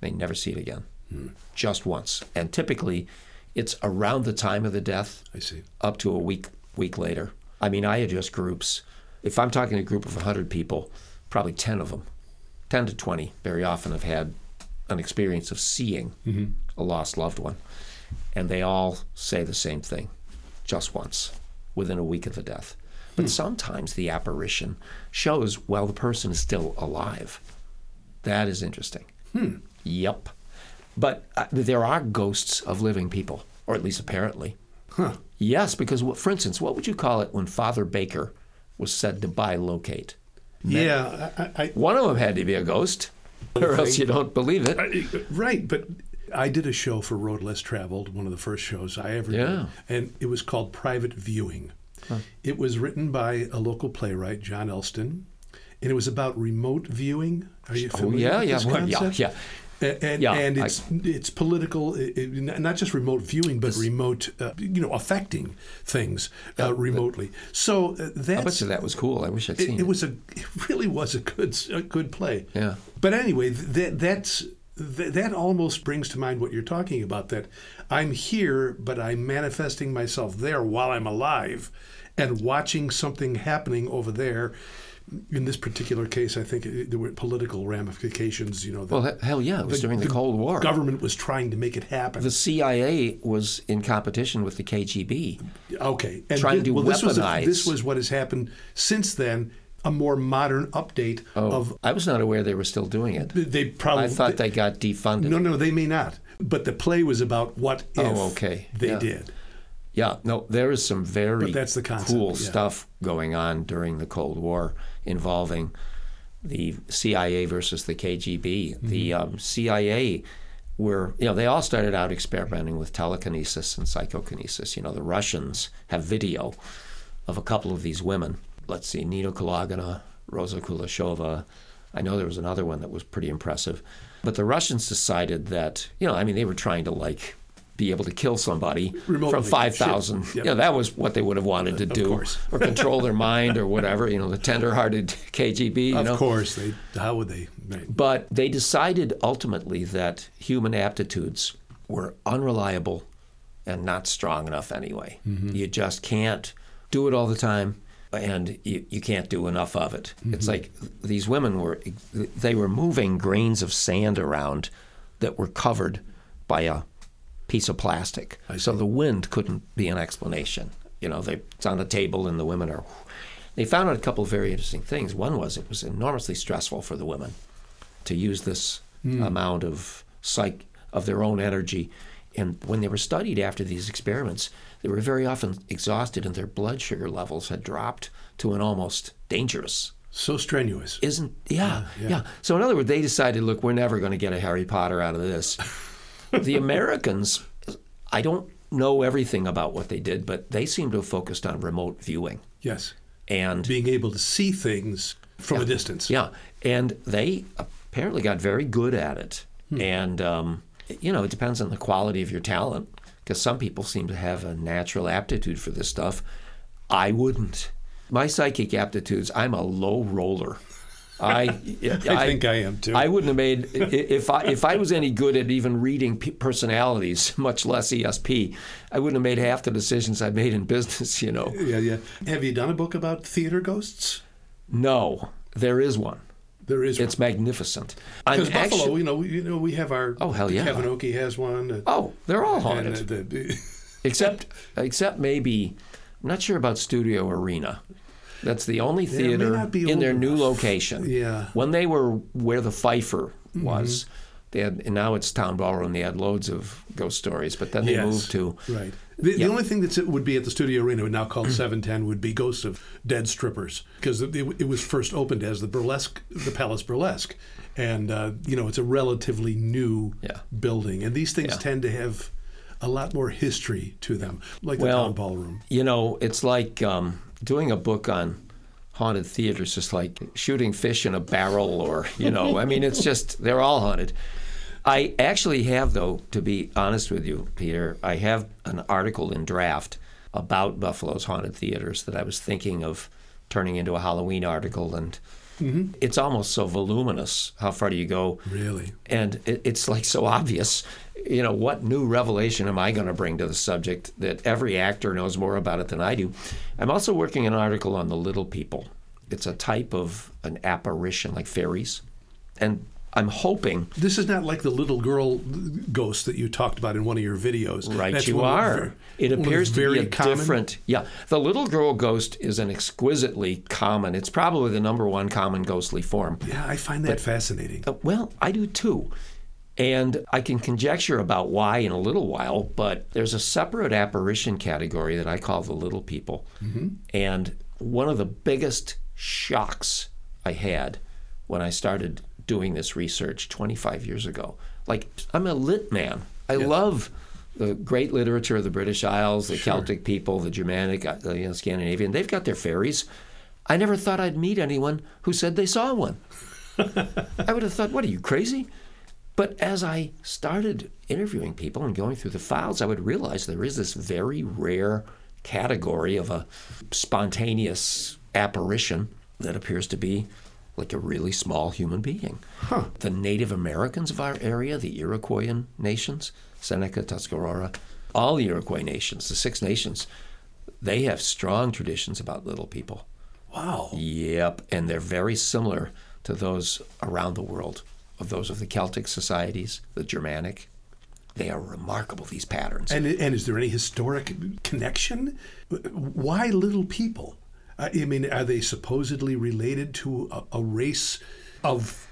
they never see it again. Hmm. Just once. And typically, it's around the time of the death I see. up to a week week later. I mean, I adjust groups. If I'm talking to a group of 100 people, probably 10 of them, 10 to 20, very often have had an experience of seeing mm-hmm. a lost loved one. And they all say the same thing just once within a week of the death. But hmm. sometimes the apparition shows while the person is still alive. That is interesting. Hmm. Yep. But uh, there are ghosts of living people, or at least apparently. Huh. Yes, because what- for instance, what would you call it when Father Baker was said to bilocate? Yeah, I, I, One of them had to be a ghost, or else you don't believe it. I, right, but I did a show for Road Less Traveled, one of the first shows I ever Yeah. did, and it was called Private Viewing. It was written by a local playwright, John Elston, and it was about remote viewing. Are you Oh familiar yeah, with yeah, this well, yeah, concept? yeah. And, Yeah, and I- it's it's political, it, not just remote viewing, but remote, uh, you know, affecting things uh, remotely. So uh, I that's bet you that was cool. I wish I'd seen it, it. it was a it really was a good a good play. Yeah. But anyway, that that's th- that almost brings to mind what you're talking about. That I'm here, but I'm manifesting myself there while I'm alive, and watching something happening over there. In this particular case, I think it, there were political ramifications. You know, the well, hell yeah, it was during the, Cold War. government was trying to make it happen. the CIA was in competition with the KGB. Okay, and Trying thi- to well, this was a- weaponize. this was what has happened since then. A more modern update oh, of I was not aware they were still doing it. they probably I thought they got defunded. No, no, they may not. But the play was about what oh, if Oh, okay. they Yeah. did. Yeah, no, there is some very the cool yeah. stuff going on during the Cold War involving the CIA versus the KGB. The Mm-hmm. um, CIA were, you know, they all started out experimenting with telekinesis and psychokinesis. You know, the Russians have video of a couple of these women. Let's see, Nina Kulagina, Rosa Kuleshova. I know there was another one that was pretty impressive. But the Russians decided that, you know, I mean, they were trying to like be able to kill somebody Remotely. from 5,000. Shit. Yep. Yeah, that was what they would have wanted to do. or control their mind or whatever, you know, the tender-hearted KGB, you of know. course, they. How would they? Right. But they decided ultimately that human aptitudes were unreliable and not strong enough anyway. Mm-hmm. You just can't do it all the time and you, you can't do enough of it. It's mm-hmm. like these women were they were moving grains of sand around that were covered by a piece of plastic. So the wind couldn't be an explanation. You know, they, it's on the table and the women are they found out a couple of very interesting things. One was it was enormously stressful for the women to use this hmm. amount of psych of their own energy. And when they were studied after these experiments, they were very often exhausted and their blood sugar levels had dropped to an almost dangerous. So strenuous. Isn't yeah, yeah. yeah. So in other words, they decided, look, we're never going to get a Harry Potter out of this. the Americans, I don't know everything about what they did, but they seem to have focused on remote viewing. Yes. And Being able to see things from a distance. Yeah, and they apparently got very good at it. And um, you know, it depends on the quality of your talent. Because some people seem to have a natural aptitude for this stuff. I wouldn't. My psychic aptitudes. I'm a low roller. I, I think I am too. I wouldn't have made if I if I was any good at even reading personalities, much less ESP. I wouldn't have made half the decisions I made in business. You know. yeah, yeah. Have you done a book about theater ghosts? No, there is one. There is It's magnificent. Because Buffalo, actu- you know, you know, we have our. Oh, hell yeah. Kevin Oki has one. uh, Oh, they're all and haunted. uh, the, except except maybe I'm not sure about Studio Arena. That's the only theater be in their old new location. Yeah. Mm-hmm. When they were where the Pfeifer was, they had and now it's Town Ballroom. They had loads of ghost stories, but then they Yes. moved to right. The, Yeah. the only thing that would be at the Studio Arena, now called 710, would be Ghosts of Dead Strippers, because it, it was first opened as the burlesque, the Palace Burlesque, and uh, you know it's a relatively new Yeah. building, and these things Yeah. tend to have a lot more history to them, like the Well, Town Ballroom. You know, it's like um, doing a book on haunted theaters, just like shooting fish in a barrel, or you know, I mean, it's just they're all haunted. I actually have, though, to be honest with you, Peter, I have an article in draft about Buffalo's haunted theaters that I was thinking of turning into a Halloween article, and mm-hmm. it's almost so voluminous. How far do you go? Really? and it, it's like so obvious. You know, what new revelation am I going to bring to the subject that every actor knows more about it than I do? I'm also working an article on the little people. It's a type of an apparition, like fairies, and I'm hoping. This is not like the little girl ghost that you talked about in one of your videos. Right, That's you are. it one of the appears to very be a common. different. Yeah, the little girl ghost is an exquisitely common. It's probably the number one common ghostly form. Yeah, I find that fascinating. Uh, Well, I do too. And I can conjecture about why in a little while, but there's a separate apparition category that I call the little people. And one of the biggest shocks I had when I started doing this research 25 years ago, like I'm a lit man. I love the great literature of the British Isles, the Celtic people, the Germanic, uh, the you know, Scandinavian. They've got their fairies. I never thought I'd meet anyone who said they saw one. I would have thought, what are you, crazy? But as I started interviewing people and going through the files, I would realize there is this very rare category of a spontaneous apparition that appears to be like a really small human being. The Native Americans of our area, the Iroquoian nations, Seneca, Tuscarora, all the Iroquois nations, the Six Nations, they have strong traditions about little people. Wow. Yep, and they're very similar to those around the world, of those of the Celtic societies, the Germanic. They are remarkable, these patterns. And, and is there any historic connection? Why little people? I mean, are they supposedly related to a, a race of,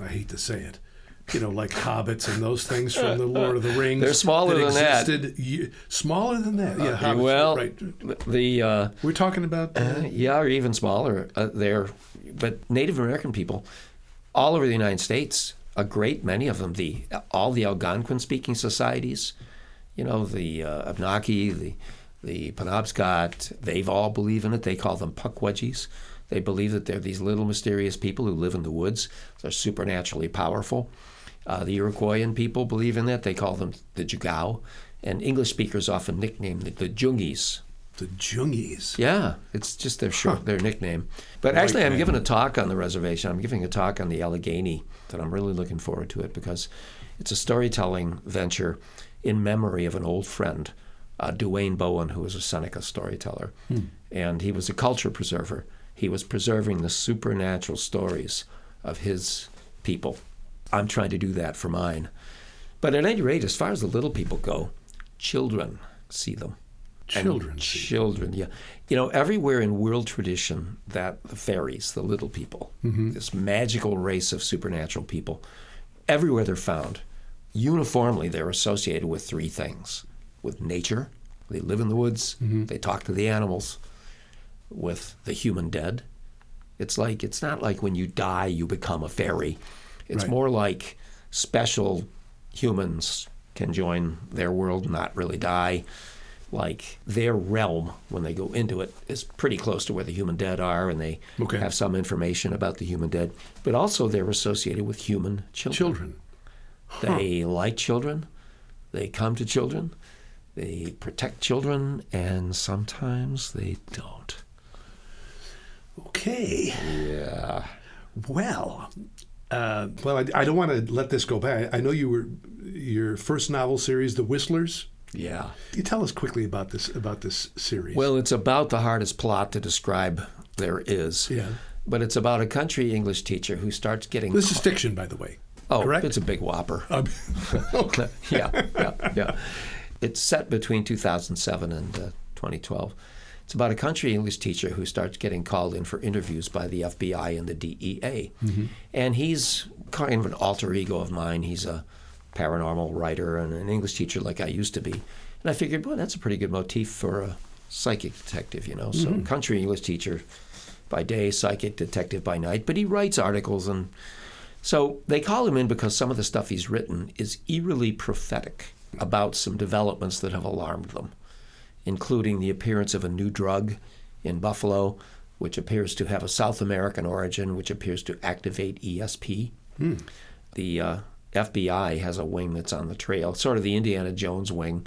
I hate to say it, you know, like hobbits and those things from the Lord of the Rings? They're smaller than that. existed Smaller than that, yeah. hobbits, well, right. the uh, We're talking about. Uh, yeah, or even smaller. Uh, they're, but Native American people, all over the United States, a great many of them, the all the Algonquin-speaking societies, you know, the uh, Abnaki, the the Penobscot, they've all believe in it. They call them Pukwudgies. They believe that they're these little mysterious people who live in the woods. They're supernaturally powerful. Uh, the Iroquoian people believe in that. They call them the Jugao. And English speakers often nickname the Jungies. The Jungies. Yeah, it's just their short, Huh. their nickname. But Like actually, I'm that. giving a talk on the reservation. I'm giving a talk on the Allegheny that I'm really looking forward to it because it's a storytelling venture in memory of an old friend, uh, Duane Bowen, who was a Seneca storyteller, and he was a culture preserver. He was preserving the supernatural stories of his people. I'm trying to do that for mine. But at any rate, as far as the little people go, children see them. Children. Children, yeah. You know, everywhere in world tradition, that the fairies, the little people, Mm-hmm. this magical race of supernatural people, everywhere they're found, uniformly they're associated with three things with nature, they live in the woods, Mm-hmm. they talk to the animals, with the human dead. It's like, it's not like when you die, you become a fairy. It's Right. more like special humans can join their world and not really die like their realm when they go into it is pretty close to where the human dead are and they Okay. have some information about the human dead but also they're associated with human children Children. they like children they come to children they protect children and sometimes they don't Okay. yeah Well, uh, well, I, I don't want to let this go by. I know you were your first novel series, The Whistlers. Yeah You tell us quickly about this about this series. well it's about the hardest plot to describe there is yeah, but it's about a country english teacher who starts getting this is fiction, by the way. oh correct? it's a big whopper Um, okay. yeah, yeah, yeah. It's set between 2007 and uh, 2012. It's about a country English teacher who starts getting called in for interviews by the FBI and the DEA. And he's kind of an alter ego of mine. He's a paranormal writer and an English teacher like I used to be. And I figured, well, that's a pretty good motif for a psychic detective, you know. So, country English teacher by day, psychic detective by night. But he writes articles and so they call him in because some of the stuff he's written is eerily prophetic about some developments that have alarmed them, including the appearance of a new drug in Buffalo, which appears to have a South American origin, which appears to activate ESP. The uh, FBI has a wing that's on the trail, sort of the Indiana Jones wing.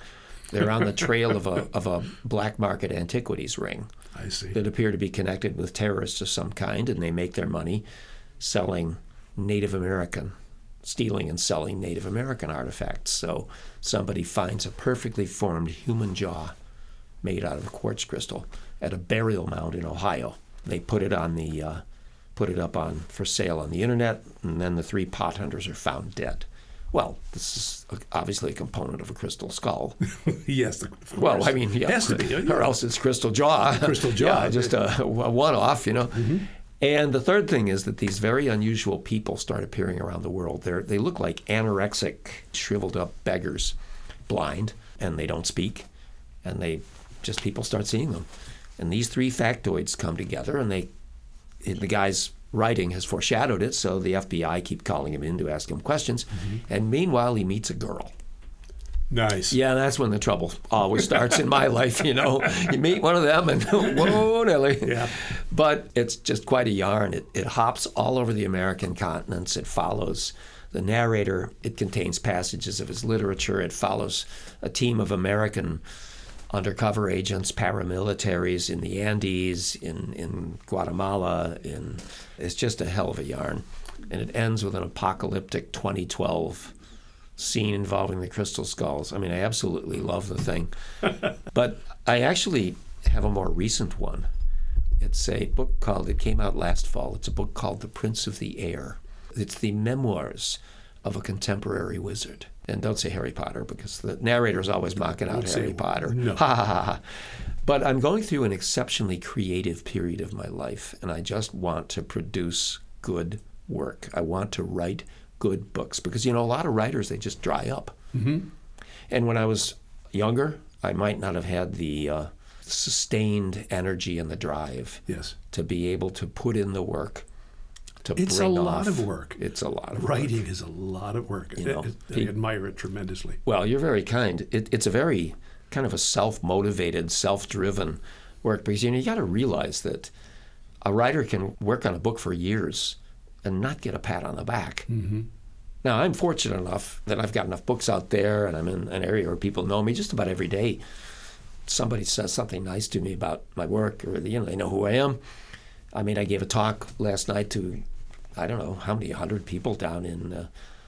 They're on the trail of a, of a black market antiquities ring I see. that appear to be connected with terrorists of some kind, and they make their money selling Native American, stealing and selling Native American artifacts. So somebody finds a perfectly formed human jaw made out of a quartz crystal at a burial mound in Ohio. They put it on the uh, put it up on for sale on the internet, and then the three pot hunters are found dead. Well, this is obviously a component of a crystal skull. yes. Well. I mean, yeah, has to be. yeah. or else it's crystal jaw. Crystal jaw. yeah, just a, a one-off, you know. Mm-hmm. And the third thing is that these very unusual people start appearing around the world. They they look like anorexic, shriveled up beggars, blind, and they don't speak, and they just people start seeing them. And these three factoids come together, and they the guy's writing has foreshadowed it, so the FBI keep calling him in to ask him questions. Mm-hmm. And meanwhile, he meets a girl. Nice. Yeah, that's when the trouble always starts in my life. You know, you meet one of them, and whoa, Nelly. Yeah. But it's just quite a yarn. It, it hops all over the American continents. It follows the narrator. It contains passages of his literature. It follows a team of American undercover agents, paramilitaries in the Andes, in, in Guatemala. In it's just a hell of a yarn, and it ends with an apocalyptic 2012 scene involving the crystal skulls. I mean, I absolutely love the thing. but I actually have a more recent one. It's a book called, it came out last fall. It's a book called The Prince of the Air. It's the memoirs of a contemporary wizard. And don't say Harry Potter because the narrator is always mocking out Harry. Potter. No. Ha ha ha ha. But I'm going through an exceptionally creative period of my life, and I just want to produce good work. I want to write good books because, you know, a lot of writers, they just dry up. Mm-hmm. And when I was younger, I might not have had the uh, sustained energy and the drive Yes. to be able to put in the work. To It's a lot off- of work. It's a lot of work. Writing is a lot of work. You know, I, I admire it tremendously. Well, you're very kind. It, it's a very kind of a self-motivated, self-driven work because you know you got to realize that a writer can work on a book for years and not get a pat on the back. Mm-hmm. Now, I'm fortunate enough that I've got enough books out there and I'm in an area where people know me just about every day. Somebody says something nice to me about my work or you know, they know who I am. I mean, I gave a talk last night to, I don't know how many hundred people down in uh,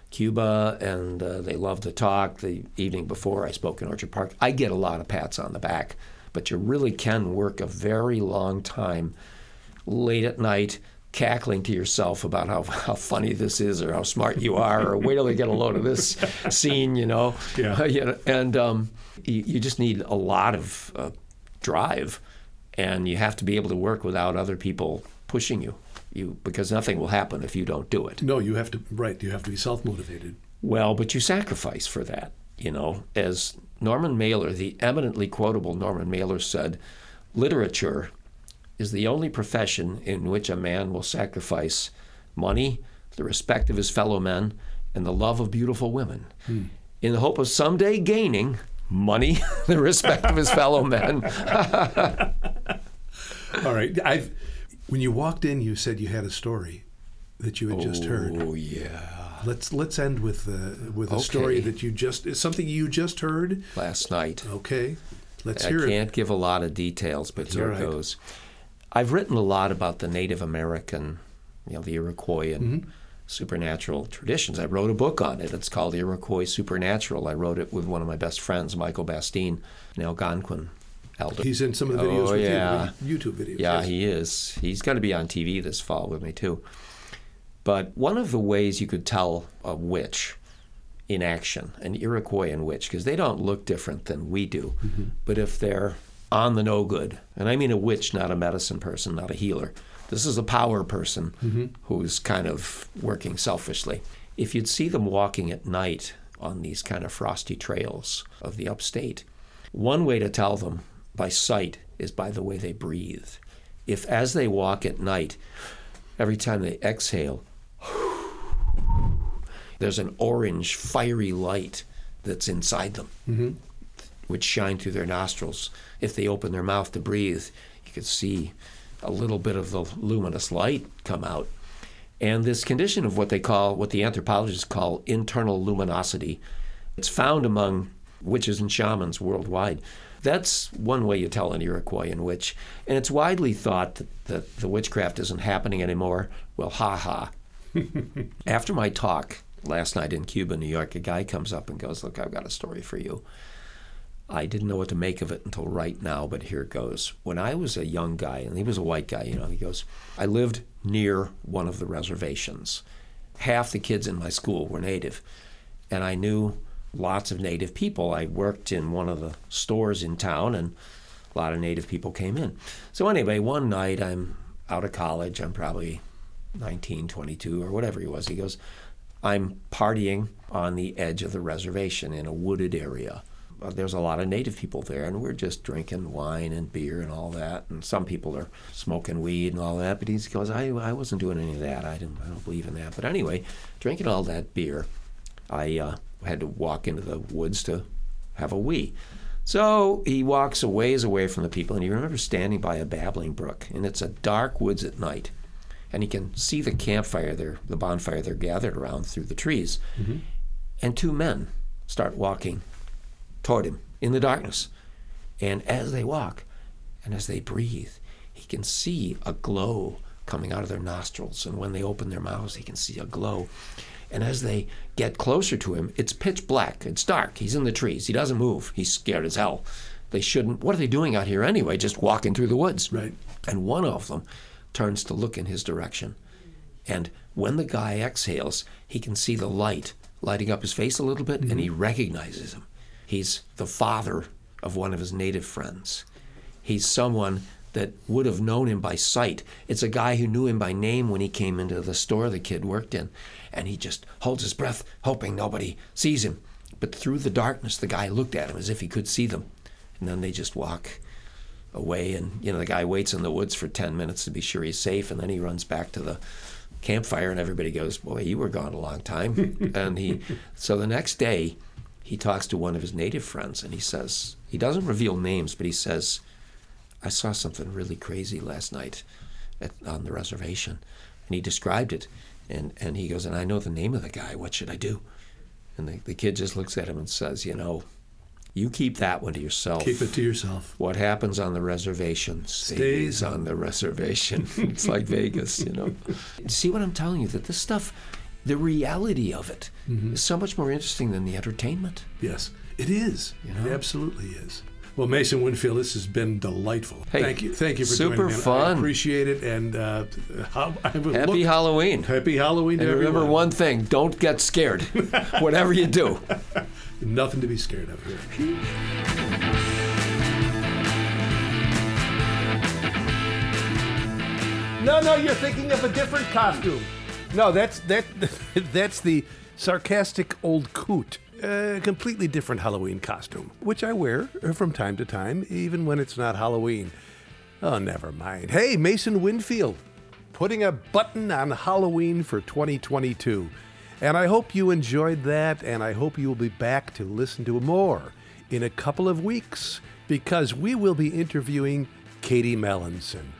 Cuba, and uh, they love to talk. The evening before, I spoke in Orchard Park. I get a lot of pats on the back, but you really can work a very long time late at night cackling to yourself about how, how funny this is or how smart you are or wait till they get a load of this scene, you know. Yeah. you know and um, you, you, just need a lot of uh, drive, and you have to be able to work without other people pushing you. You because nothing will happen if you don't do it. No, you have to right. You have to be self motivated. Well, but you sacrifice for that. You know, as Norman Mailer, the eminently quotable Norman Mailer said, literature is the only profession in which a man will sacrifice money, the respect of his fellow men, and the love of beautiful women, hmm. in the hope of someday gaining money, the respect of his fellow men. All right, I've when you walked in, you said you had a story that you had just heard. Oh yeah. Let's let's end with uh, with a okay. story that you just something you just heard last night. Okay, let's I hear it. I can't give a lot of details, but here right. it goes. I've written a lot about the Native American, you know, the Iroquois and mm-hmm. supernatural traditions. I wrote a book on it. It's called Iroquois Supernatural. I wrote it with one of my best friends, Michael Bastine, an Algonquin elder. He's in some of the videos oh, with yeah. you, YouTube videos. Yeah, yes. he is. He's going to be on TV this fall with me too. But one of the ways you could tell a witch in action, an Iroquoian witch, because they don't look different than we do, mm-hmm. but if they're on the no good, and I mean a witch, not a medicine person, not a healer. This is a power person mm-hmm. who's kind of working selfishly. If you'd see them walking at night on these kind of frosty trails of the upstate, one way to tell them by sight is by the way they breathe. If as they walk at night, every time they exhale, there's an orange, fiery light that's inside them, mm-hmm. which shine through their nostrils. If they open their mouth to breathe, you can see a little bit of the luminous light come out. And this condition of what they call, what the anthropologists call internal luminosity, it's found among witches and shamans worldwide. That's one way you tell an Iroquoian witch. And it's widely thought that, that the witchcraft isn't happening anymore. Well, ha ha. After my talk last night in Cuba, New York, a guy comes up and goes, Look, I've got a story for you. I didn't know what to make of it until right now, but here it goes. When I was a young guy, and he was a white guy, you know, he goes, I lived near one of the reservations. Half the kids in my school were native, and I knew lots of native people. I worked in one of the stores in town, and a lot of native people came in. So, anyway, one night I'm out of college. I'm probably 19, 22, or whatever he was. He goes, I'm partying on the edge of the reservation in a wooded area. There's a lot of native people there, and we're just drinking wine and beer and all that. And some people are smoking weed and all that. But he goes, I, I wasn't doing any of that. I, didn't, I don't believe in that. But anyway, drinking all that beer, I uh, had to walk into the woods to have a wee. So he walks a ways away from the people, and he remembers standing by a babbling brook, and it's a dark woods at night, and he can see the campfire there, the bonfire they're gathered around through the trees, mm-hmm. and two men start walking toward him in the darkness, and as they walk, and as they breathe, he can see a glow coming out of their nostrils, and when they open their mouths, he can see a glow, and as they get closer to him, it's pitch black. It's dark. He's in the trees. He doesn't move. He's scared as hell. They shouldn't. What are they doing out here anyway? Just walking through the woods. Right. And one of them turns to look in his direction. And when the guy exhales, he can see the light lighting up his face a little bit, mm-hmm. and he recognizes him. He's the father of one of his native friends. He's someone that would have known him by sight. It's a guy who knew him by name when he came into the store the kid worked in and he just holds his breath, hoping nobody sees him. But through the darkness, the guy looked at him as if he could see them. And then they just walk away. And, you know, the guy waits in the woods for 10 minutes to be sure he's safe. And then he runs back to the campfire, and everybody goes, Boy, you were gone a long time. and he, so the next day, he talks to one of his native friends and he says, he doesn't reveal names, but he says, I saw something really crazy last night at, on the reservation. And he described it And and he goes, and I know the name of the guy. What should I do? And the, the kid just looks at him and says, you know, you keep that one to yourself. Keep it to yourself. What happens on the reservation stays, Stays on the reservation. it's like Vegas, you know. See what I'm telling you? That this stuff, the reality of it, Mm-hmm. is so much more interesting than the entertainment. Yes, it is. You know? It absolutely is. Well, Mason Winfield, this has been delightful. Hey, thank you, thank you for super joining me. I fun. appreciate it, and uh, how, I would Happy look- Halloween. Happy Halloween to And remember everyone. one thing: don't get scared. Whatever you do. Nothing to be scared of here. No, no, you're thinking of a different costume. No, that's that. That's the sarcastic old coot. A completely different Halloween costume, which I wear from time to time, even when it's not Halloween. Oh, never mind. Hey, Mason Winfield, putting a button on Halloween for 2022. And I hope you enjoyed that, and I hope you will be back to listen to more in a couple of weeks because we will be interviewing Katie Mellinson,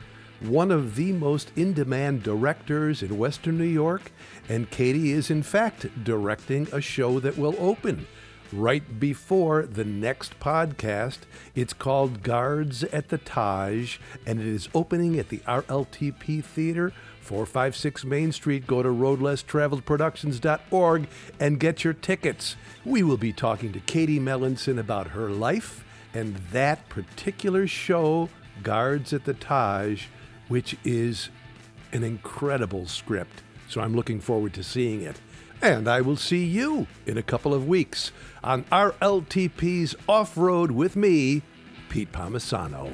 one of the most in demand directors in Western New York. And Katie is, in fact, directing a show that will open right before the next podcast. It's called Guards at the Taj, and it is opening at the RLTP Theater, 456 Main Street. Go to roadlesstraveledproductions.org and get your tickets. We will be talking to Katie Mellinson about her life and that particular show, Guards at the Taj, which is an incredible script. So I'm looking forward to seeing it. And I will see you in a couple of weeks on RLTP's Off Road with me, Pete Palmisano.